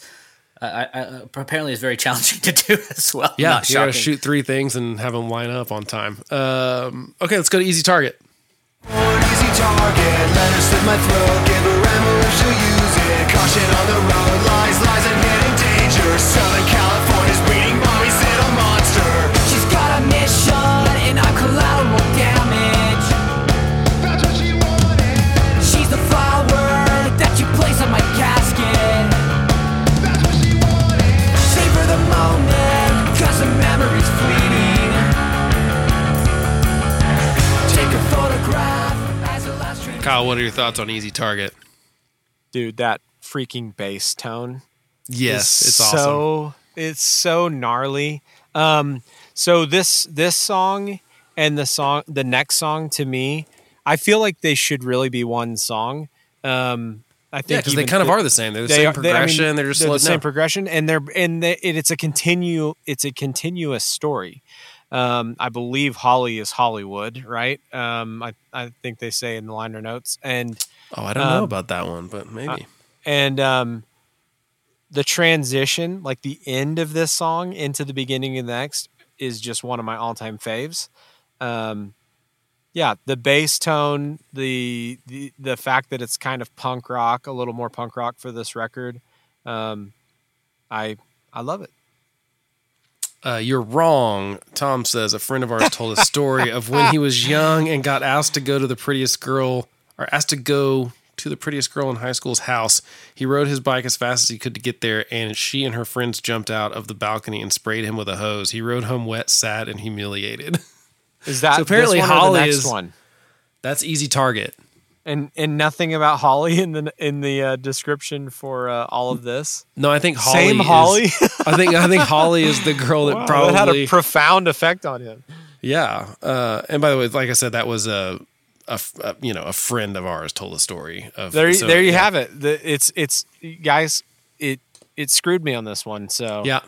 I, I, apparently, it's very challenging to do as well. Yeah, Not you gotta shoot three things and have them line up on time. Um, okay, let's go to Easy Target. Caution on the road, lies, lies, and hidden danger. Southern California's breeding mommy's little monster. She's got a mission, and I'm collateral damage. That's what she wanted. She's the flower that you place on my casket. That's what she wanted. Savor the moment, cause the memory's fleeting. Take a photograph as a last train. Kyle, what are your thoughts on Easy Target? Dude, that freaking bass tone. Yes, it's awesome. so it's so gnarly. Um, so this this song and the song the next song to me, I feel like they should really be one song. Um, I think Yeah, because they even kind of the- are the same. They're the they same are- they- I mean, progression. they're just they're the same progression, and they're and they, it, it's a continue it's a continuous story. Um, I believe Holly is Hollywood, right? Um, I I think they say in the liner notes, and oh, I don't know um, about that one, but maybe. And um, the transition, like the end of this song into the beginning of the next, is just one of my all-time faves. Um, yeah, the bass tone, the, the the fact that it's kind of punk rock, a little more punk rock for this record, Um, I I love it. Uh, you're wrong. Tom says a friend of ours told a story of when he was young and got asked to go to the prettiest girl, or asked to go to the prettiest girl in high school's house. He rode his bike as fast as he could to get there, and she and her friends jumped out of the balcony and sprayed him with a hose. He rode home wet, sad, and humiliated. Is that So apparently this one or Holly the next is- one? That's easy target. And and nothing about Holly in the in the uh, description for uh, all of this. No, I think Holly. Same is- Holly. I think I think Holly is the girl that Wow, probably that had a profound effect on him. Yeah. Uh, and by the way, like I said, that was a, a, f- a- you know a friend of ours told a story of There, so, there you yeah. have it. The, it's it's guys. It it screwed me on this one. So Yeah.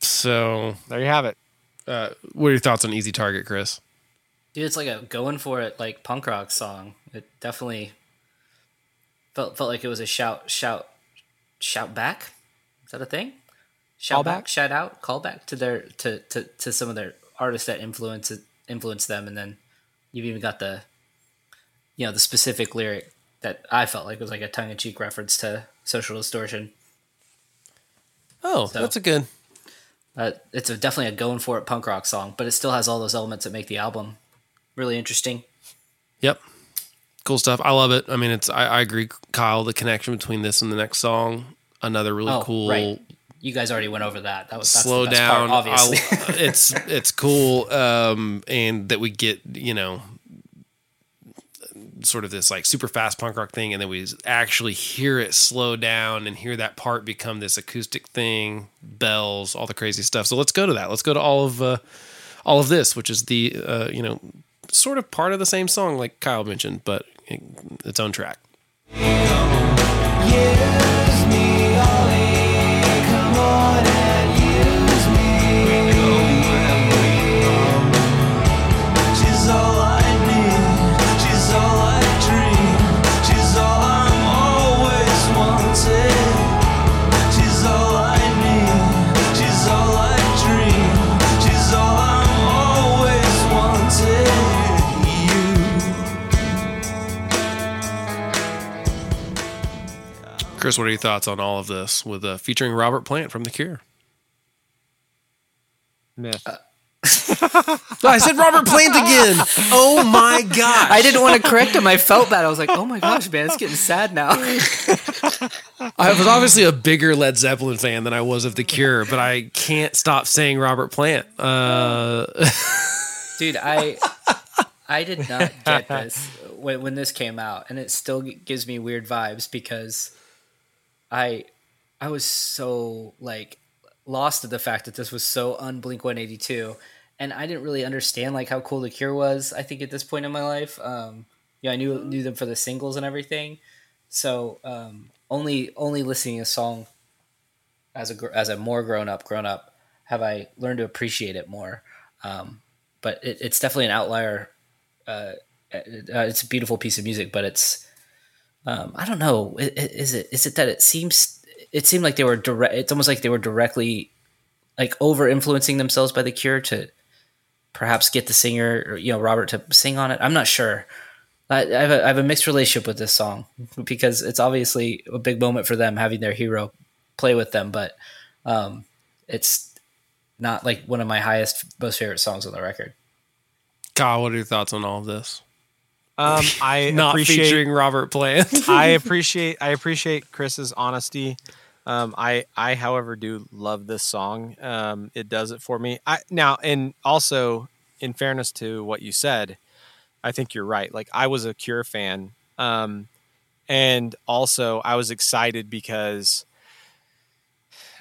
So, there you have it. uh, what are your thoughts on Easy Target, Chris? Dude, it's like a going for it like punk rock song. It definitely felt felt like it was a shout shout shout back. Is that a thing? Shout Call back, back? shout out, call back to their to, to, to some of their artists that influence influence them, and then you've even got the you know the specific lyric that I felt like was like a tongue in cheek reference to social distortion. Oh, So- that's a good. Uh, it's a, definitely a going for it punk rock song, but it still has all those elements that make the album really interesting. Yep. Cool stuff. I love it. I mean, it's. I, I agree, Kyle. The connection between this and the next song, another really Oh, cool. right. You guys already went over that. That was that's slow down. Part, obviously. It's it's cool, um, and that we get you know sort of this like super fast punk rock thing, and then we actually hear it slow down and hear that part become this acoustic thing, bells, all the crazy stuff. So let's go to that. Let's go to all of uh, all of this, which is the uh, you know sort of part of the same song, like Kyle mentioned, but its own track. She's Chris, what are your thoughts on all of this with uh, featuring Robert Plant from The Cure? Myth. I said Robert Plant again. Oh my god! I didn't want to correct him. I felt bad. I was like, oh my gosh, man, it's getting sad now. I was obviously a bigger Led Zeppelin fan than I was of The Cure, but I can't stop saying Robert Plant. Uh, Dude, I I did not get this when, when this came out, and it still gives me weird vibes because I I was so like lost to the fact that this was so un Blink One Eighty Two, and I didn't really understand like how cool the Cure was. I think at this point in my life, um, yeah, I knew knew them for the singles and everything. So um, only only listening to a song as a as a more grown up grown up have I learned to appreciate it more. Um, but it, it's definitely an outlier. Uh, uh, it's a beautiful piece of music, but it's um, I don't know. Is it is it that it seems it seemed like they were direct. It's almost like they were directly like over influencing themselves by the Cure to perhaps get the singer you know Robert to sing on it. I'm not sure. I, I have a, I have a mixed relationship with this song because it's obviously a big moment for them having their hero play with them, but um, it's not like one of my highest, most favorite songs on the record. Kyle, what are your thoughts on all of this? Um, I Not appreciate featuring Robert Plant. I appreciate I appreciate Chris's honesty. Um, I I however do love this song. Um, it does it for me. I now and also in fairness to what you said, I think you're right. Like I was a Cure fan, um, and also I was excited because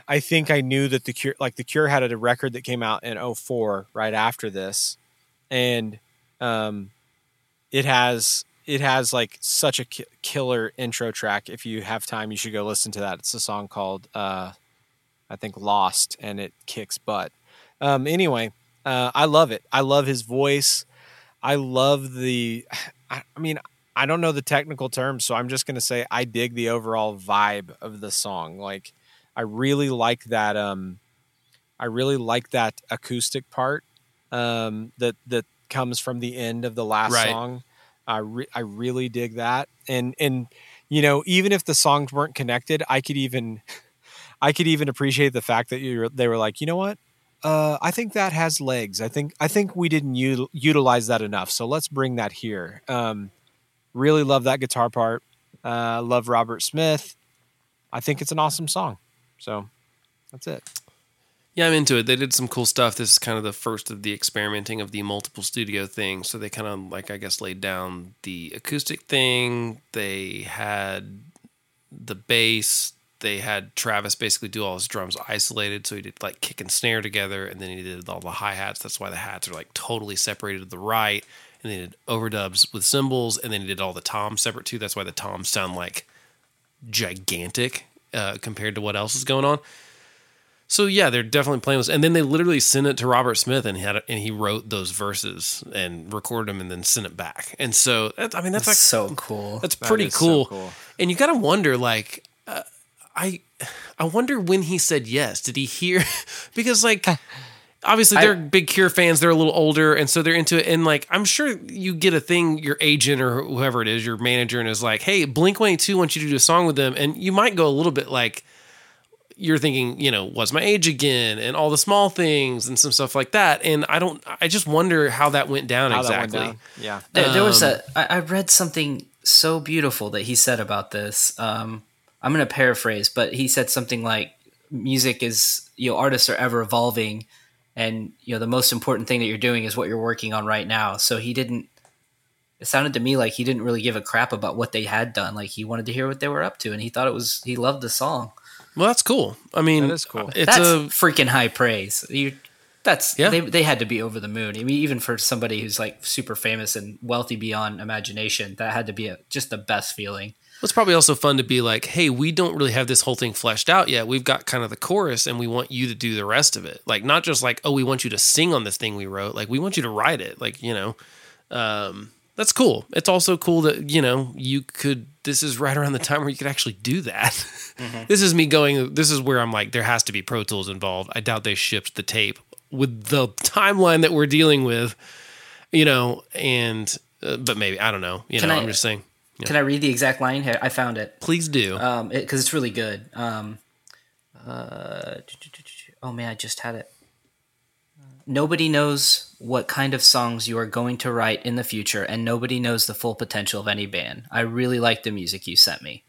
I think I knew that the Cure like the Cure had a record that came out in 04 right after this, and um, it has it has like such a ki- killer intro track. If you have time, you should go listen to that. It's a song called uh, I think Lost, and it kicks butt. Um, anyway, uh, I love it. I love his voice. I love the. I, I mean, I don't know the technical terms, so I'm just gonna say I dig the overall vibe of the song. Like, I really like that. Um, I really like that acoustic part um, that that comes from the end of the last Right. song. I re- I really dig that, and and you know, even if the songs weren't connected, I could even, I could even appreciate the fact that you they were like, you know what, uh, I think that has legs. I think I think we didn't u- utilize that enough, so let's bring that here. Um, really love that guitar part. Uh, love Robert Smith. I think it's an awesome song. So that's it. Yeah, I'm into it. They did some cool stuff. This is kind of the first of the experimenting of the multiple studio thing. So they kind of like I guess laid down the acoustic thing. They had the bass. They had Travis basically do all his drums isolated, so he did like kick and snare together, and then he did all the hi hats. That's why the hats are like totally separated to the right. And they did overdubs with cymbals, and then he did all the toms separate too. That's why the toms sound like gigantic uh, compared to what else is going on. So yeah, they're definitely playing with, and then they literally sent it to Robert Smith, and he had and he wrote those verses and recorded them, and then sent it back. And so that, I mean, that's like so cool. that's pretty is so cool. cool. And you gotta wonder, like, uh, I I wonder when he said yes. Did he hear? because like. Obviously, they're big Cure fans. They're a little older, and so they're into it. And like, I'm sure you get a thing, your agent or whoever it is, your manager, and is like, "Hey, Blink One Eighty Two wants you to do a song with them," and you might go a little bit like, you're thinking, you know, what's my age again, and all the small things and some stuff like that. And I don't, I just wonder how that went down How that went exactly. down. Yeah. There, there was Um, a. I, I read something so beautiful that he said about this. Um, I'm going to paraphrase, but he said something like, "Music is you know artists are ever evolving, and you know the most important thing that you're doing is what you're working on right now." So he didn't. It sounded to me like he didn't really give a crap about what they had done. Like he wanted to hear what they were up to, and he thought it was. He loved the song. Well, that's cool. I mean, That is cool. It's that's a freaking high praise. You, that's Yeah. they, they had to be over the moon. I mean, even for somebody who's like super famous and wealthy beyond imagination, that had to be a, just the best feeling. It's probably also fun to be like, hey, we don't really have this whole thing fleshed out yet. We've got kind of the chorus and we want you to do the rest of it. Like, not just like, oh, we want you to sing on this thing we wrote. Like, we want you to write it. Like, you know, um, that's cool. It's also cool that, you know, you could, this is right around the time where you could actually do that. this is me going, this is where I'm like, there has to be Pro Tools involved. I doubt they shipped the tape with the timeline that we're dealing with, you know, and, uh, but maybe, I don't know. You Can know, I- I'm just saying. Can I read the exact line here? I found it Please do. um because it's really good. Um, uh, oh man, I just had it. Nobody knows what kind of songs you are going to write in the future, and nobody knows the full potential of any band. I really like the music you sent me.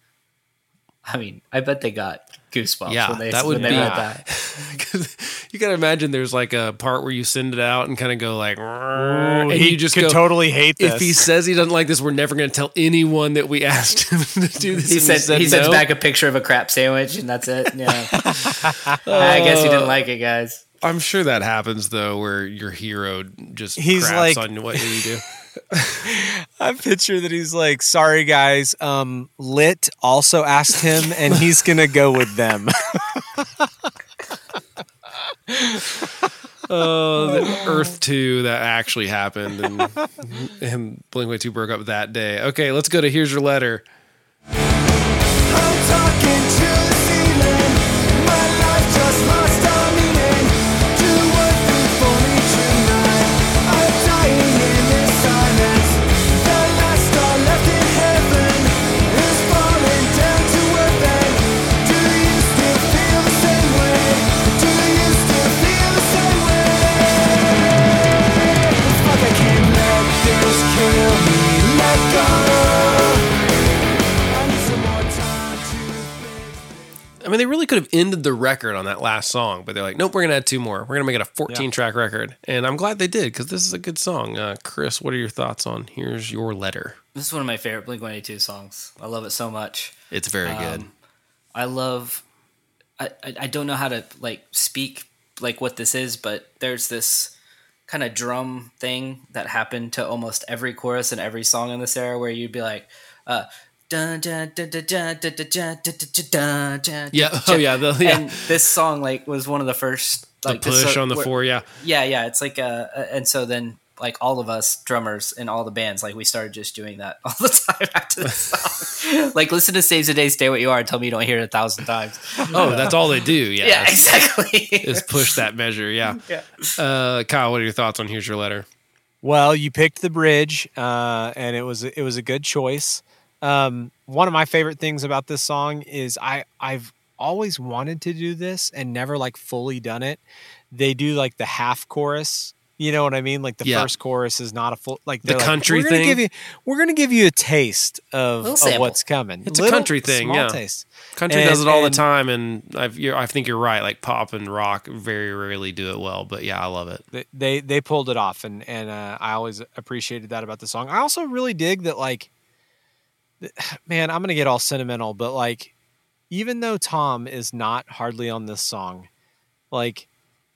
I mean, I bet they got goosebumps Yeah, when they, that would when they be- read that. Because you gotta imagine there's like a part where you send it out and kind of go like, and he you just could go, totally hate this. If he says he doesn't like this, we're never going to tell anyone that we asked him to do this. He And said he no. sends back a picture of a crap sandwich, and that's it. Yeah, I guess he didn't like it, guys. I'm sure that happens though, where your hero just He's craps like- on what you do. I picture that he's like, sorry guys, um, Lit also asked him and he's gonna go with them. Oh, the Earth Two that actually happened, and and Blink One Two broke up that day. Okay, let's go to here's your letter. Mean, they really could have ended the record on that last song, but they're like, nope, we're gonna add two more. We're gonna make it a 14 track record, and I'm glad they did because this is a good song. Uh, Chris, what are your thoughts on "Here's Your Letter"? This is one of my favorite Blink One Eighty Two songs. I love it so much. It's very good. Um, I love. I, I I don't know how to like speak like what this is, but there's this kind of drum thing that happened to almost every chorus and every song in this era, where you'd be like, uh, yeah. Oh yeah. The, yeah. And this song like was one of the first like the push so, on the four. Yeah. Yeah. Yeah. It's like uh, and so then like all of us drummers in all the bands, like we started just doing that all the time after the song. like listen to Saves the Day, Stay What You Are, and tell me you don't hear it a thousand times. Oh, that's all they do. Yeah. Yeah. Exactly. is push that measure. Yeah. Yeah. Uh, Kyle, what are your thoughts on Here's Your Letter? Well, you picked the bridge, uh, and it was it was a good choice. Um, one of my favorite things about this song is I I've always wanted to do this and never like fully done it. They do like the half chorus. You know what I mean? Like the Yeah. first chorus is not a full like The they're like, country we're gonna? Give you, we're gonna give you a taste of, Little of what's coming. It's a country thing, small yeah. Taste. Country And- does it all the time, and I've, you're, I think you're right. Like pop and rock very rarely do it well, but yeah, I love it. They- they they pulled it off and and uh, I always appreciated that about the song. I also really dig that like th- man, I'm going to get all sentimental, but like even though Tom is not hardly on this song, like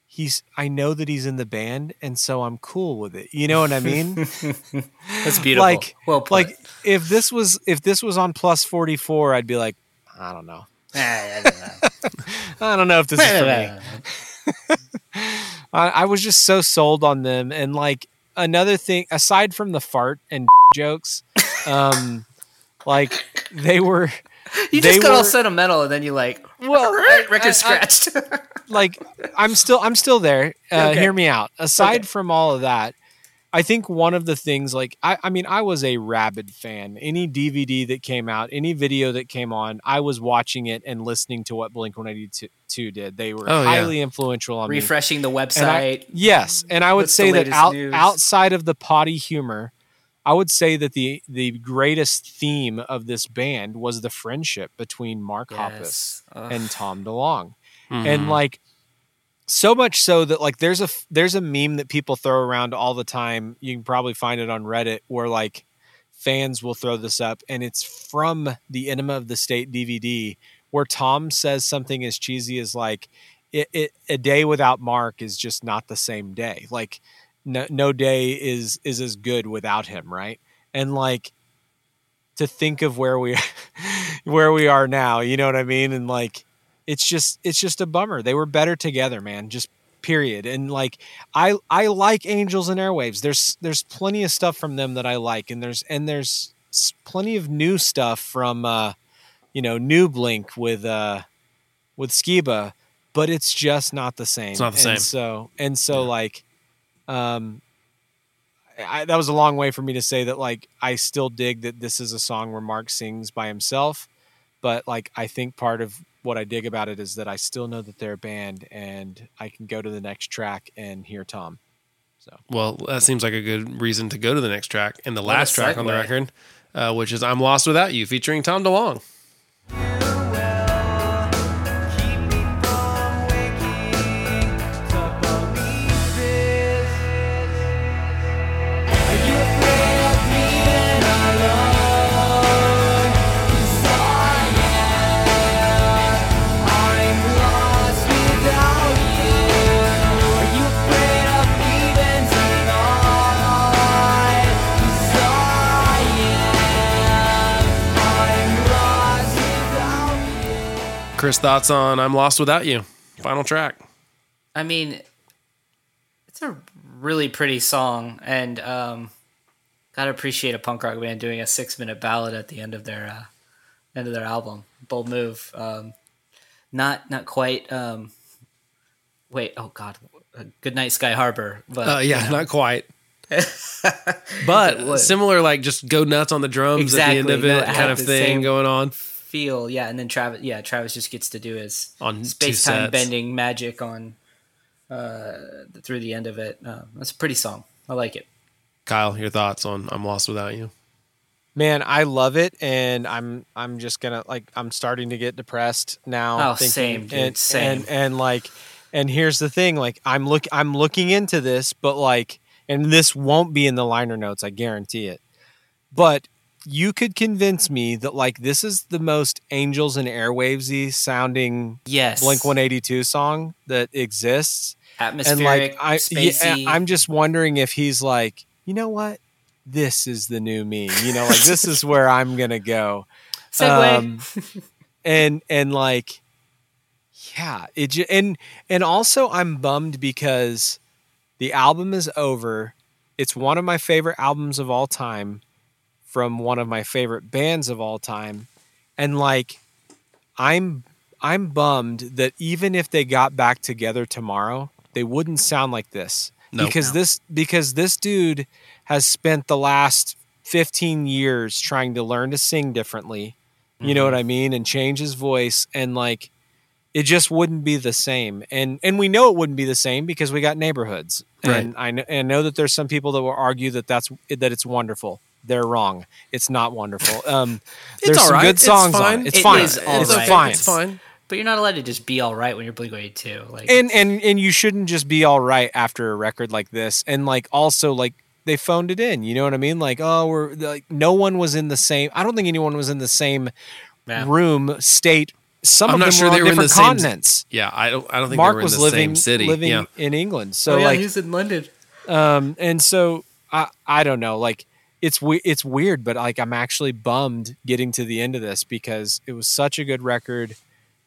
he's I know that he's in the band and so I'm cool with it. You know what I mean? That's beautiful. like well put. like if this was if this was on plus 44, I'd be like I don't know. Ah, I don't know. I don't know if this is for me. I, I was just so sold on them and like another thing aside from the fart and jokes um like they were You They just got were- all sentimental, and then you like, well record I- I- scratched. like i'm still i'm still there uh, Okay. hear me out aside Okay. from all of that i think one of the things like I, I mean i was a rabid fan any dvd that came out any video that came on i was watching it and listening to what blink 182 did they were Oh, yeah. highly influential on me Refreshing the And I- website. yes, and I would What's say that out, news? outside of the potty humor, I would say that the the greatest theme of this band was the friendship between Mark Hoppus Yes. Ugh. and Tom DeLonge, Mhm. and like so much so that like there's a there's a meme that people throw around all the time. You can probably find it on Reddit where like fans will throw this up, and it's from the Enema of the State DVD where Tom says something as cheesy as like, it, it, "A day without Mark is just not the same day. Like, no, no day is is as good without him, right?" And like to think of where we where we are now, you know what I mean? And like, it's just it's just a bummer. They were better together, man. Just period. And like, I I like Angels and Airwaves. There's there's plenty of stuff from them that I like, and there's and there's plenty of new stuff from uh you know new blink with uh with skiba but it's just not the same It's not the and same. so and so like um I, that was a long way for me to say that like i still dig that this is a song where mark sings by himself but like i think part of what i dig about it is that i still know that they're a band and i can go to the next track and hear tom. So. Well, that seems like a good reason to go to the next track and the What last track on the record, uh, which is "I'm Lost Without You," featuring Tom DeLonge. Chris, thoughts on "I'm Lost Without You"? Final track. I mean, it's a really pretty song, and um, gotta appreciate a punk rock band doing a six minute ballad at the end of their uh, end of their album. Bold move. Um, not not quite. Um, wait, oh god, Goodbye Sky Harbor. But Uh, yeah, you know. not quite. But similar, like just go nuts on the drums at the end of Exactly. it, No, kind of thing going on feel yeah, and then Travis yeah Travis just gets to do his on space time bending magic on uh, through the end of it. Uh, that's a pretty song. I like it. Kyle, your thoughts on "I'm Lost Without You"? Man, I love it, and I'm I'm just gonna like I'm starting to get depressed now. Oh, same, dude, and, same. And, and like, and here's the thing: like I'm look I'm looking into this, but like, and this won't be in the liner notes, I guarantee it. But you could convince me that like this is the most Angels and Airwavesy sounding Yes, Blink 182 song that exists atmospheric, and like I, yeah, spacey. I'm just wondering if he's like, you know what, this is the new me. You know, like this is where I'm gonna go. Um, and and like, yeah, it and and also I'm bummed because the album is over. It's one of my favorite albums of all time from one of my favorite bands of all time, and like, I'm I'm bummed that even if they got back together tomorrow, they wouldn't sound like this No. because this because this dude has spent the last 15 years trying to learn to sing differently. You know mm-hmm. what I mean? And change his voice and like it just wouldn't be the same. And and we know it wouldn't be the same because we got neighborhoods. And I know, and I know that there's some people that will argue that that's that it's wonderful. They're wrong. It's not wonderful. Um, there's all some right. good It's songs on fine. it. It's It fine. is all it's right. fine. It's fine. But you're not allowed to just be all right when you're Blink 182. Like, and and and you shouldn't just be all right after a record like this and like also like they phoned it in you know what i mean like oh we're like no one was in the same i don't think anyone was in the same Yeah. room state some I'm of not them sure were they on were in the different same- continents Yeah, I don't. I don't think mark they were in was the living same city. living yeah. in england so oh, yeah, like he's in London. um and so i i don't know like it's we- it's weird but like i'm actually bummed getting to the end of this because it was such a good record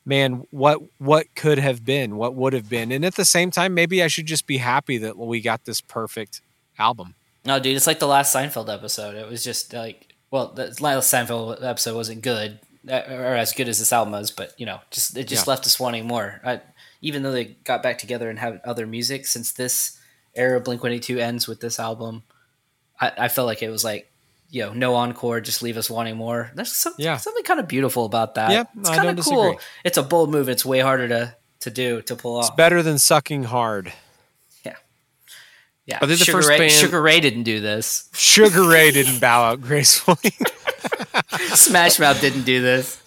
man what what could have been what would have been and at the same time maybe i should just be happy that we got this perfect album No, dude, it's like the last Seinfeld episode. It was just like, well, the last Seinfeld episode wasn't good uh, or as good as this album was, but you know, just it just Yeah. left us wanting more. I, even though they got back together and had other music, since this era of Blink One Eighty Two ends with this album, I, I felt like it was like, you know, no encore, just leave us wanting more. There's some, Yeah. something kind of beautiful about that. Yeah, it's kind of cool. disagree. It's a bold move. It's way harder to to do to pull off. it's better than sucking hard yeah. Are they the Sugar first Ray, band- Sugar Ray didn't do this. sugar ray didn't bow out gracefully Smash Mouth didn't do this.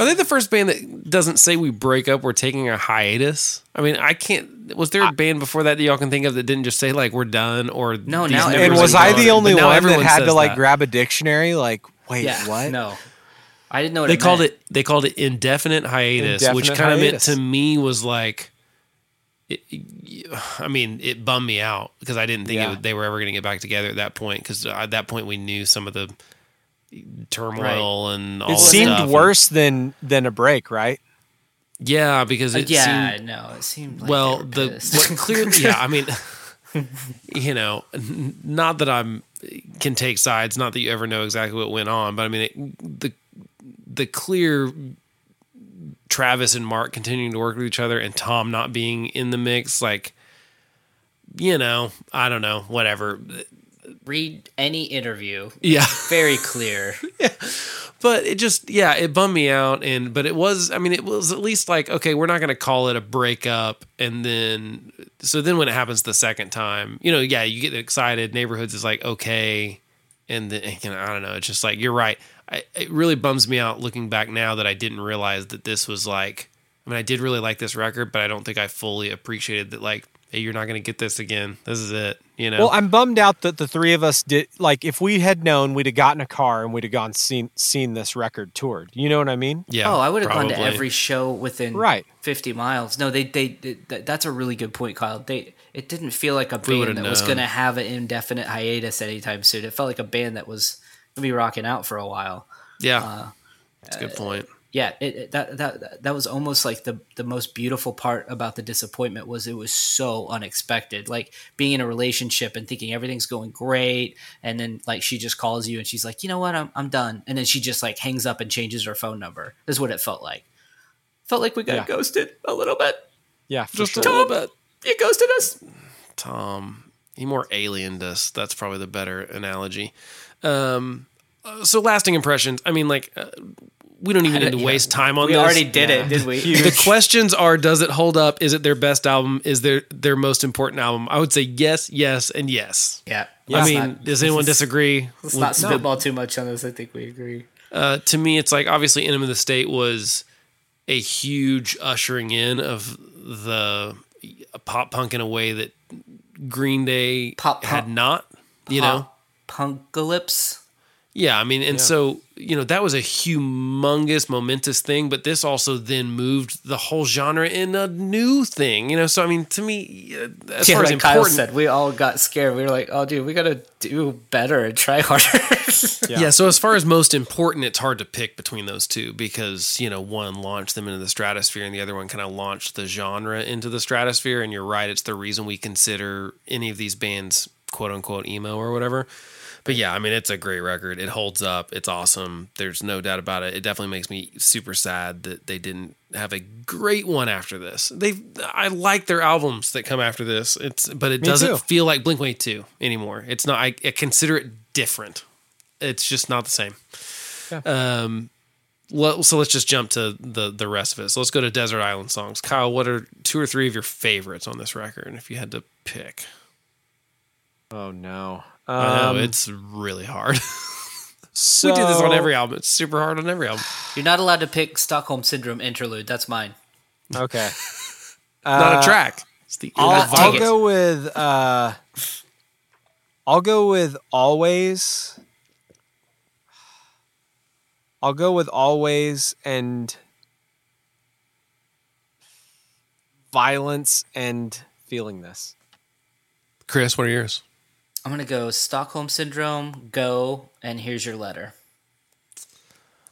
Are they the first band that doesn't say we break up? We're taking a hiatus. I mean, I can't. Was there a band before that that y'all can think of that didn't just say like we're done or No, now and was i gone? the only one that had to like that. grab a dictionary like wait Yeah, what No, I didn't know what They it called meant. it. They called it indefinite hiatus, which Indefinite kind of meant to me was like. It, I mean, it bummed me out because I didn't think Yeah. would, they were ever going to get back together at that point. Because uh, at that point, we knew some of the turmoil and all it the seemed stuff. worse than than a break right Yeah, because it yeah, seemed no, it seemed like well the pissed. what clearly yeah i mean you know not that i'm can take sides not that you ever know exactly what went on but i mean it, the the clear travis and mark continuing to work with each other and tom not being in the mix like you know i don't know whatever read any interview. yeah Very clear. but it just yeah it bummed me out and but it was i mean it was at least like okay we're not going to call it a breakup and then so then when it happens the second time you know yeah you get excited neighborhoods is like okay and then you know i don't know it's just like you're right I, it really bums me out looking back now that i didn't realize that this was like i mean i did really like this record but i don't think i fully appreciated that like hey you're not going to get this again this is it you know Well, I'm bummed out that the three of us did. Like, if we had known, we'd have gotten a car and we'd have gone seen seen this record toured. You know what I mean? yeah oh, I would have gone to every show within Right. 50 miles. No, they, they, they that, that's a really good point, Kyle. They, it didn't feel like a we would've band that was going to have an indefinite hiatus anytime soon. It felt like a band that was going to be rocking out for a while. yeah uh, that's a good point uh, yeah, it, it, that that that was almost like the the most beautiful part about the disappointment was it was so unexpected. Like being in a relationship and thinking everything's going great, and then like she just calls you and she's like, you know what, I'm I'm done, and then she just like hangs up and changes her phone number. This is what it felt like. Felt like we got Yeah. ghosted a little bit. Yeah, for just sure. a little bit You ghosted us. Tom. He more aliened us. That's probably the better analogy. Um, so lasting impressions. I mean, like, uh, we don't even need to Yeah, waste time on We this. We already did it, did we? the questions are: Does it hold up? Is it their best album? Is their their most important album? I would say yes, yes, and yes. yeah. I mean, not- does anyone disagree? Let's Well, not spitball too much on this. I think we agree. uh, to me, it's like obviously Enema of the State was a huge ushering in of the pop punk in a way that Green Day Pop had not. You know, Punkalypse. Yeah, I mean, and so you know that was a humongous, momentous thing, but this also then moved the whole genre in a new thing. You know, so I mean, to me, uh, as Yeah, far as Kyle important, said, we all got scared. We were like, "Oh, dude, we gotta do better and try harder." yeah. So as far as most important, it's hard to pick between those two because you know one launched them into the stratosphere, and the other one kind of launched the genre into the stratosphere. And you're right; it's the reason we consider any of these bands "quote unquote" emo or whatever. But yeah, I mean, it's a great record. It holds up. It's awesome. There's no doubt about it. It definitely makes me super sad that they didn't have a great one after this. They, I like their albums that come after this. It's, but it Me doesn't too. feel like Blink One Eight Two anymore. It's not. I, I consider it different. it's just not the same. Yeah. Um, well, so let's just jump to the the rest of it. So let's go to Desert Island songs. Kyle, what are two or three of your favorites on this record? If you had to pick, Oh no. I know Um, it's really hard. so, we do this on every album. It's super hard on every album. You're not allowed to pick Stockholm Syndrome interlude. That's mine. Okay. Not Uh, a track. It's the I'll, I'll go with uh I'll go with always I'll go with always and violence and feeling this. Chris, what are yours? I'm gonna go Stockholm Syndrome, Go, and Here's Your Letter.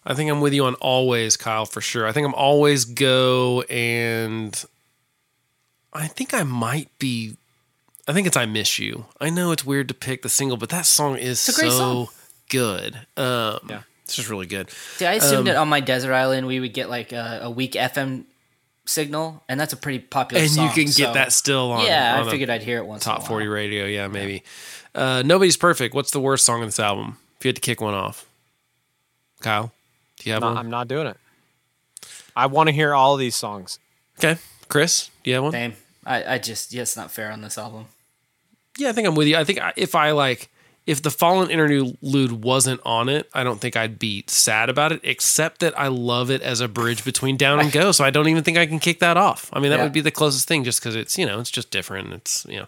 I think I'm with you on always, Kyle, for sure. I think I'm always go and I think I might be I think it's I Miss You. I know it's weird to pick the single, but that song is It's a great so song. good. Um Yeah. it's just really good. See, I assumed Um, that on my desert island we would get like a, a weak FM signal, and that's a pretty popular And song. you can get so- that still on, Yeah, on I a figured I'd hear it once. in a top while. 40 radio, yeah, maybe. Uh Nobody's Perfect. What's the worst song on this album? If you had to kick one off. Kyle, do you have No, one? I'm not doing it. I want to hear all these songs. Okay. Chris, do you have one? Same. I, I just yeah, it's not fair on this album. Yeah, I think I'm with you. I think if I like, if the Fallen interlude wasn't on it, I don't think I'd be sad about it. Except that I love it as a bridge between Down and Go, so I don't even think I can kick that off. I mean, that Yeah. would be the closest thing, just because it's you know it's just different. It's you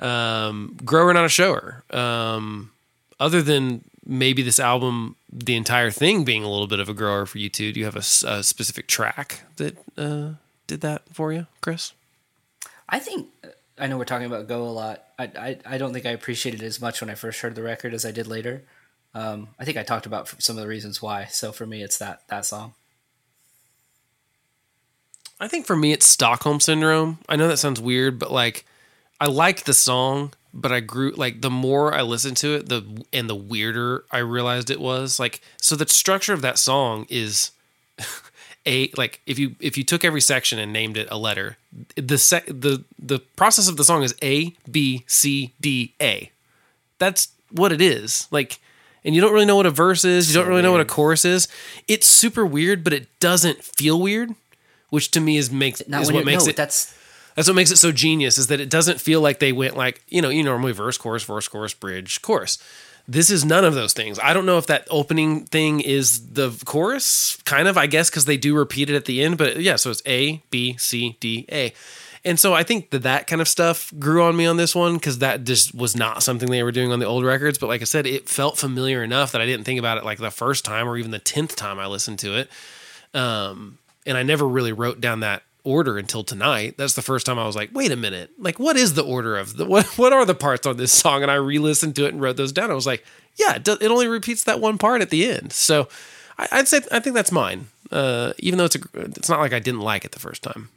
know, um, grower not a shower. Um, other than maybe this album, the entire thing being a little bit of a grower for you two, do you have a specific track that uh, did that for you, Chris? I think I know we're talking about Go a lot. I, I, I don't think I appreciated it as much when I first heard the record as I did later. Um, I think I talked about some of the reasons why. So for me, it's that that song. I think for me, it's Stockholm syndrome. I know that sounds weird, but like, I like the song, but I grew like the more I listened to it, the and the weirder I realized it was. Like, so the structure of that song is a like if you if you took every section and named it a letter, the sec the the process of the song is A B C D A. That's what it is. Like, and you don't really know what a verse is. You don't really know what a chorus is. It's super weird, but it doesn't feel weird, which to me is makes Not is what makes no, it. That's That's what makes it so genius is that it doesn't feel like they went like, you know, you normally verse, chorus, verse, chorus, bridge, chorus. This is none of those things. I don't know if that opening thing is the chorus, kind of, I guess, because they do repeat it at the end. But yeah, so it's A, B, C, D, A. And so I think that that kind of stuff grew on me on this one because that just was not something they were doing on the old records. But like I said, it felt familiar enough that I didn't think about it like the first time or even the 10th time I listened to it um, and I never really wrote down that order until tonight. That's the first time I was like, wait a minute, like what is the order of the what? What are the parts on this song? And I re-listened to it and wrote those down. I was like, yeah, it, do, it only repeats that one part at the end. So I, I'd say I think that's mine. Uh, even though it's a, it's not like I didn't like it the first time.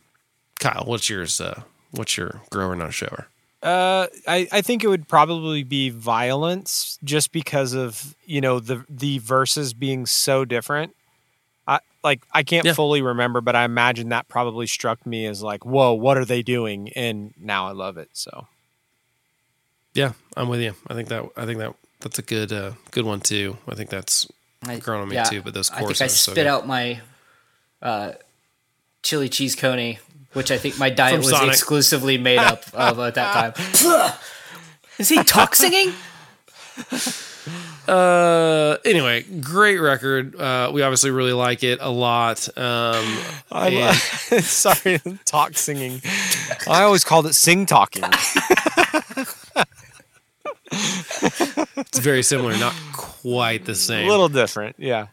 Kyle, what's yours? Uh, what's your grower not shower? Uh, I, I think it would probably be violence just because of you know the the verses being so different. I like I can't Yeah. fully remember, but I imagine that probably struck me as like, whoa, what are they doing? And now I love it. So Yeah, I'm with you. I think that I think that that's a good uh, good one too. I think that's I, grown on me too. But those I think I are so spit out my uh, chili cheese coney, which I think my diet was Sonic. exclusively made up of at that time. Is he talk singing? Uh, anyway, great record. Uh, we obviously really like it a lot. Um, I sorry, talk singing. I always called it sing talking. it's very similar, not quite the same. A little different, yeah.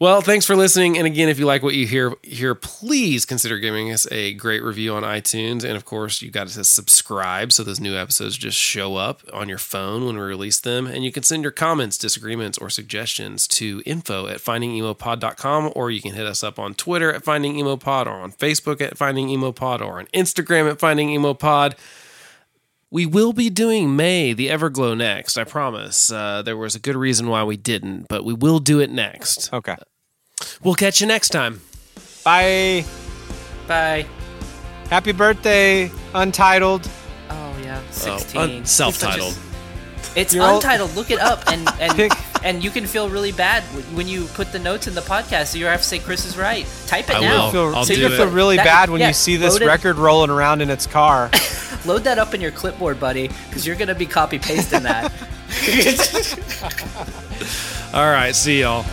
Well, thanks for listening. And again, if you like what you hear here, please consider giving us a great review on iTunes. And of course, you got to subscribe so those new episodes just show up on your phone when we release them. And you can send your comments, disagreements, or suggestions to info at findingemopod.com, or you can hit us up on Twitter at Finding Emo Pod, or on Facebook at Finding Emo Pod, or on Instagram at Finding Emo Pod. We will be doing Mae, the Everglow next, I promise. Uh, there was a good reason why we didn't, but we will do it next. Okay. We'll catch you next time. Bye. Bye. Happy birthday, Untitled. Oh yeah, Oh, sixteen. un- self-titled. It's You're all- untitled. Look it up and and Pick and you can feel really bad when- when you put the notes in the podcast. So you have to say Chris is right. Type it I now. will. feel, I'll so do you it. feel really That- bad when yeah, you see this load it- record rolling around in its car. Load that up in your clipboard, buddy, because you're gonna be copy pasting that. All right, see y'all.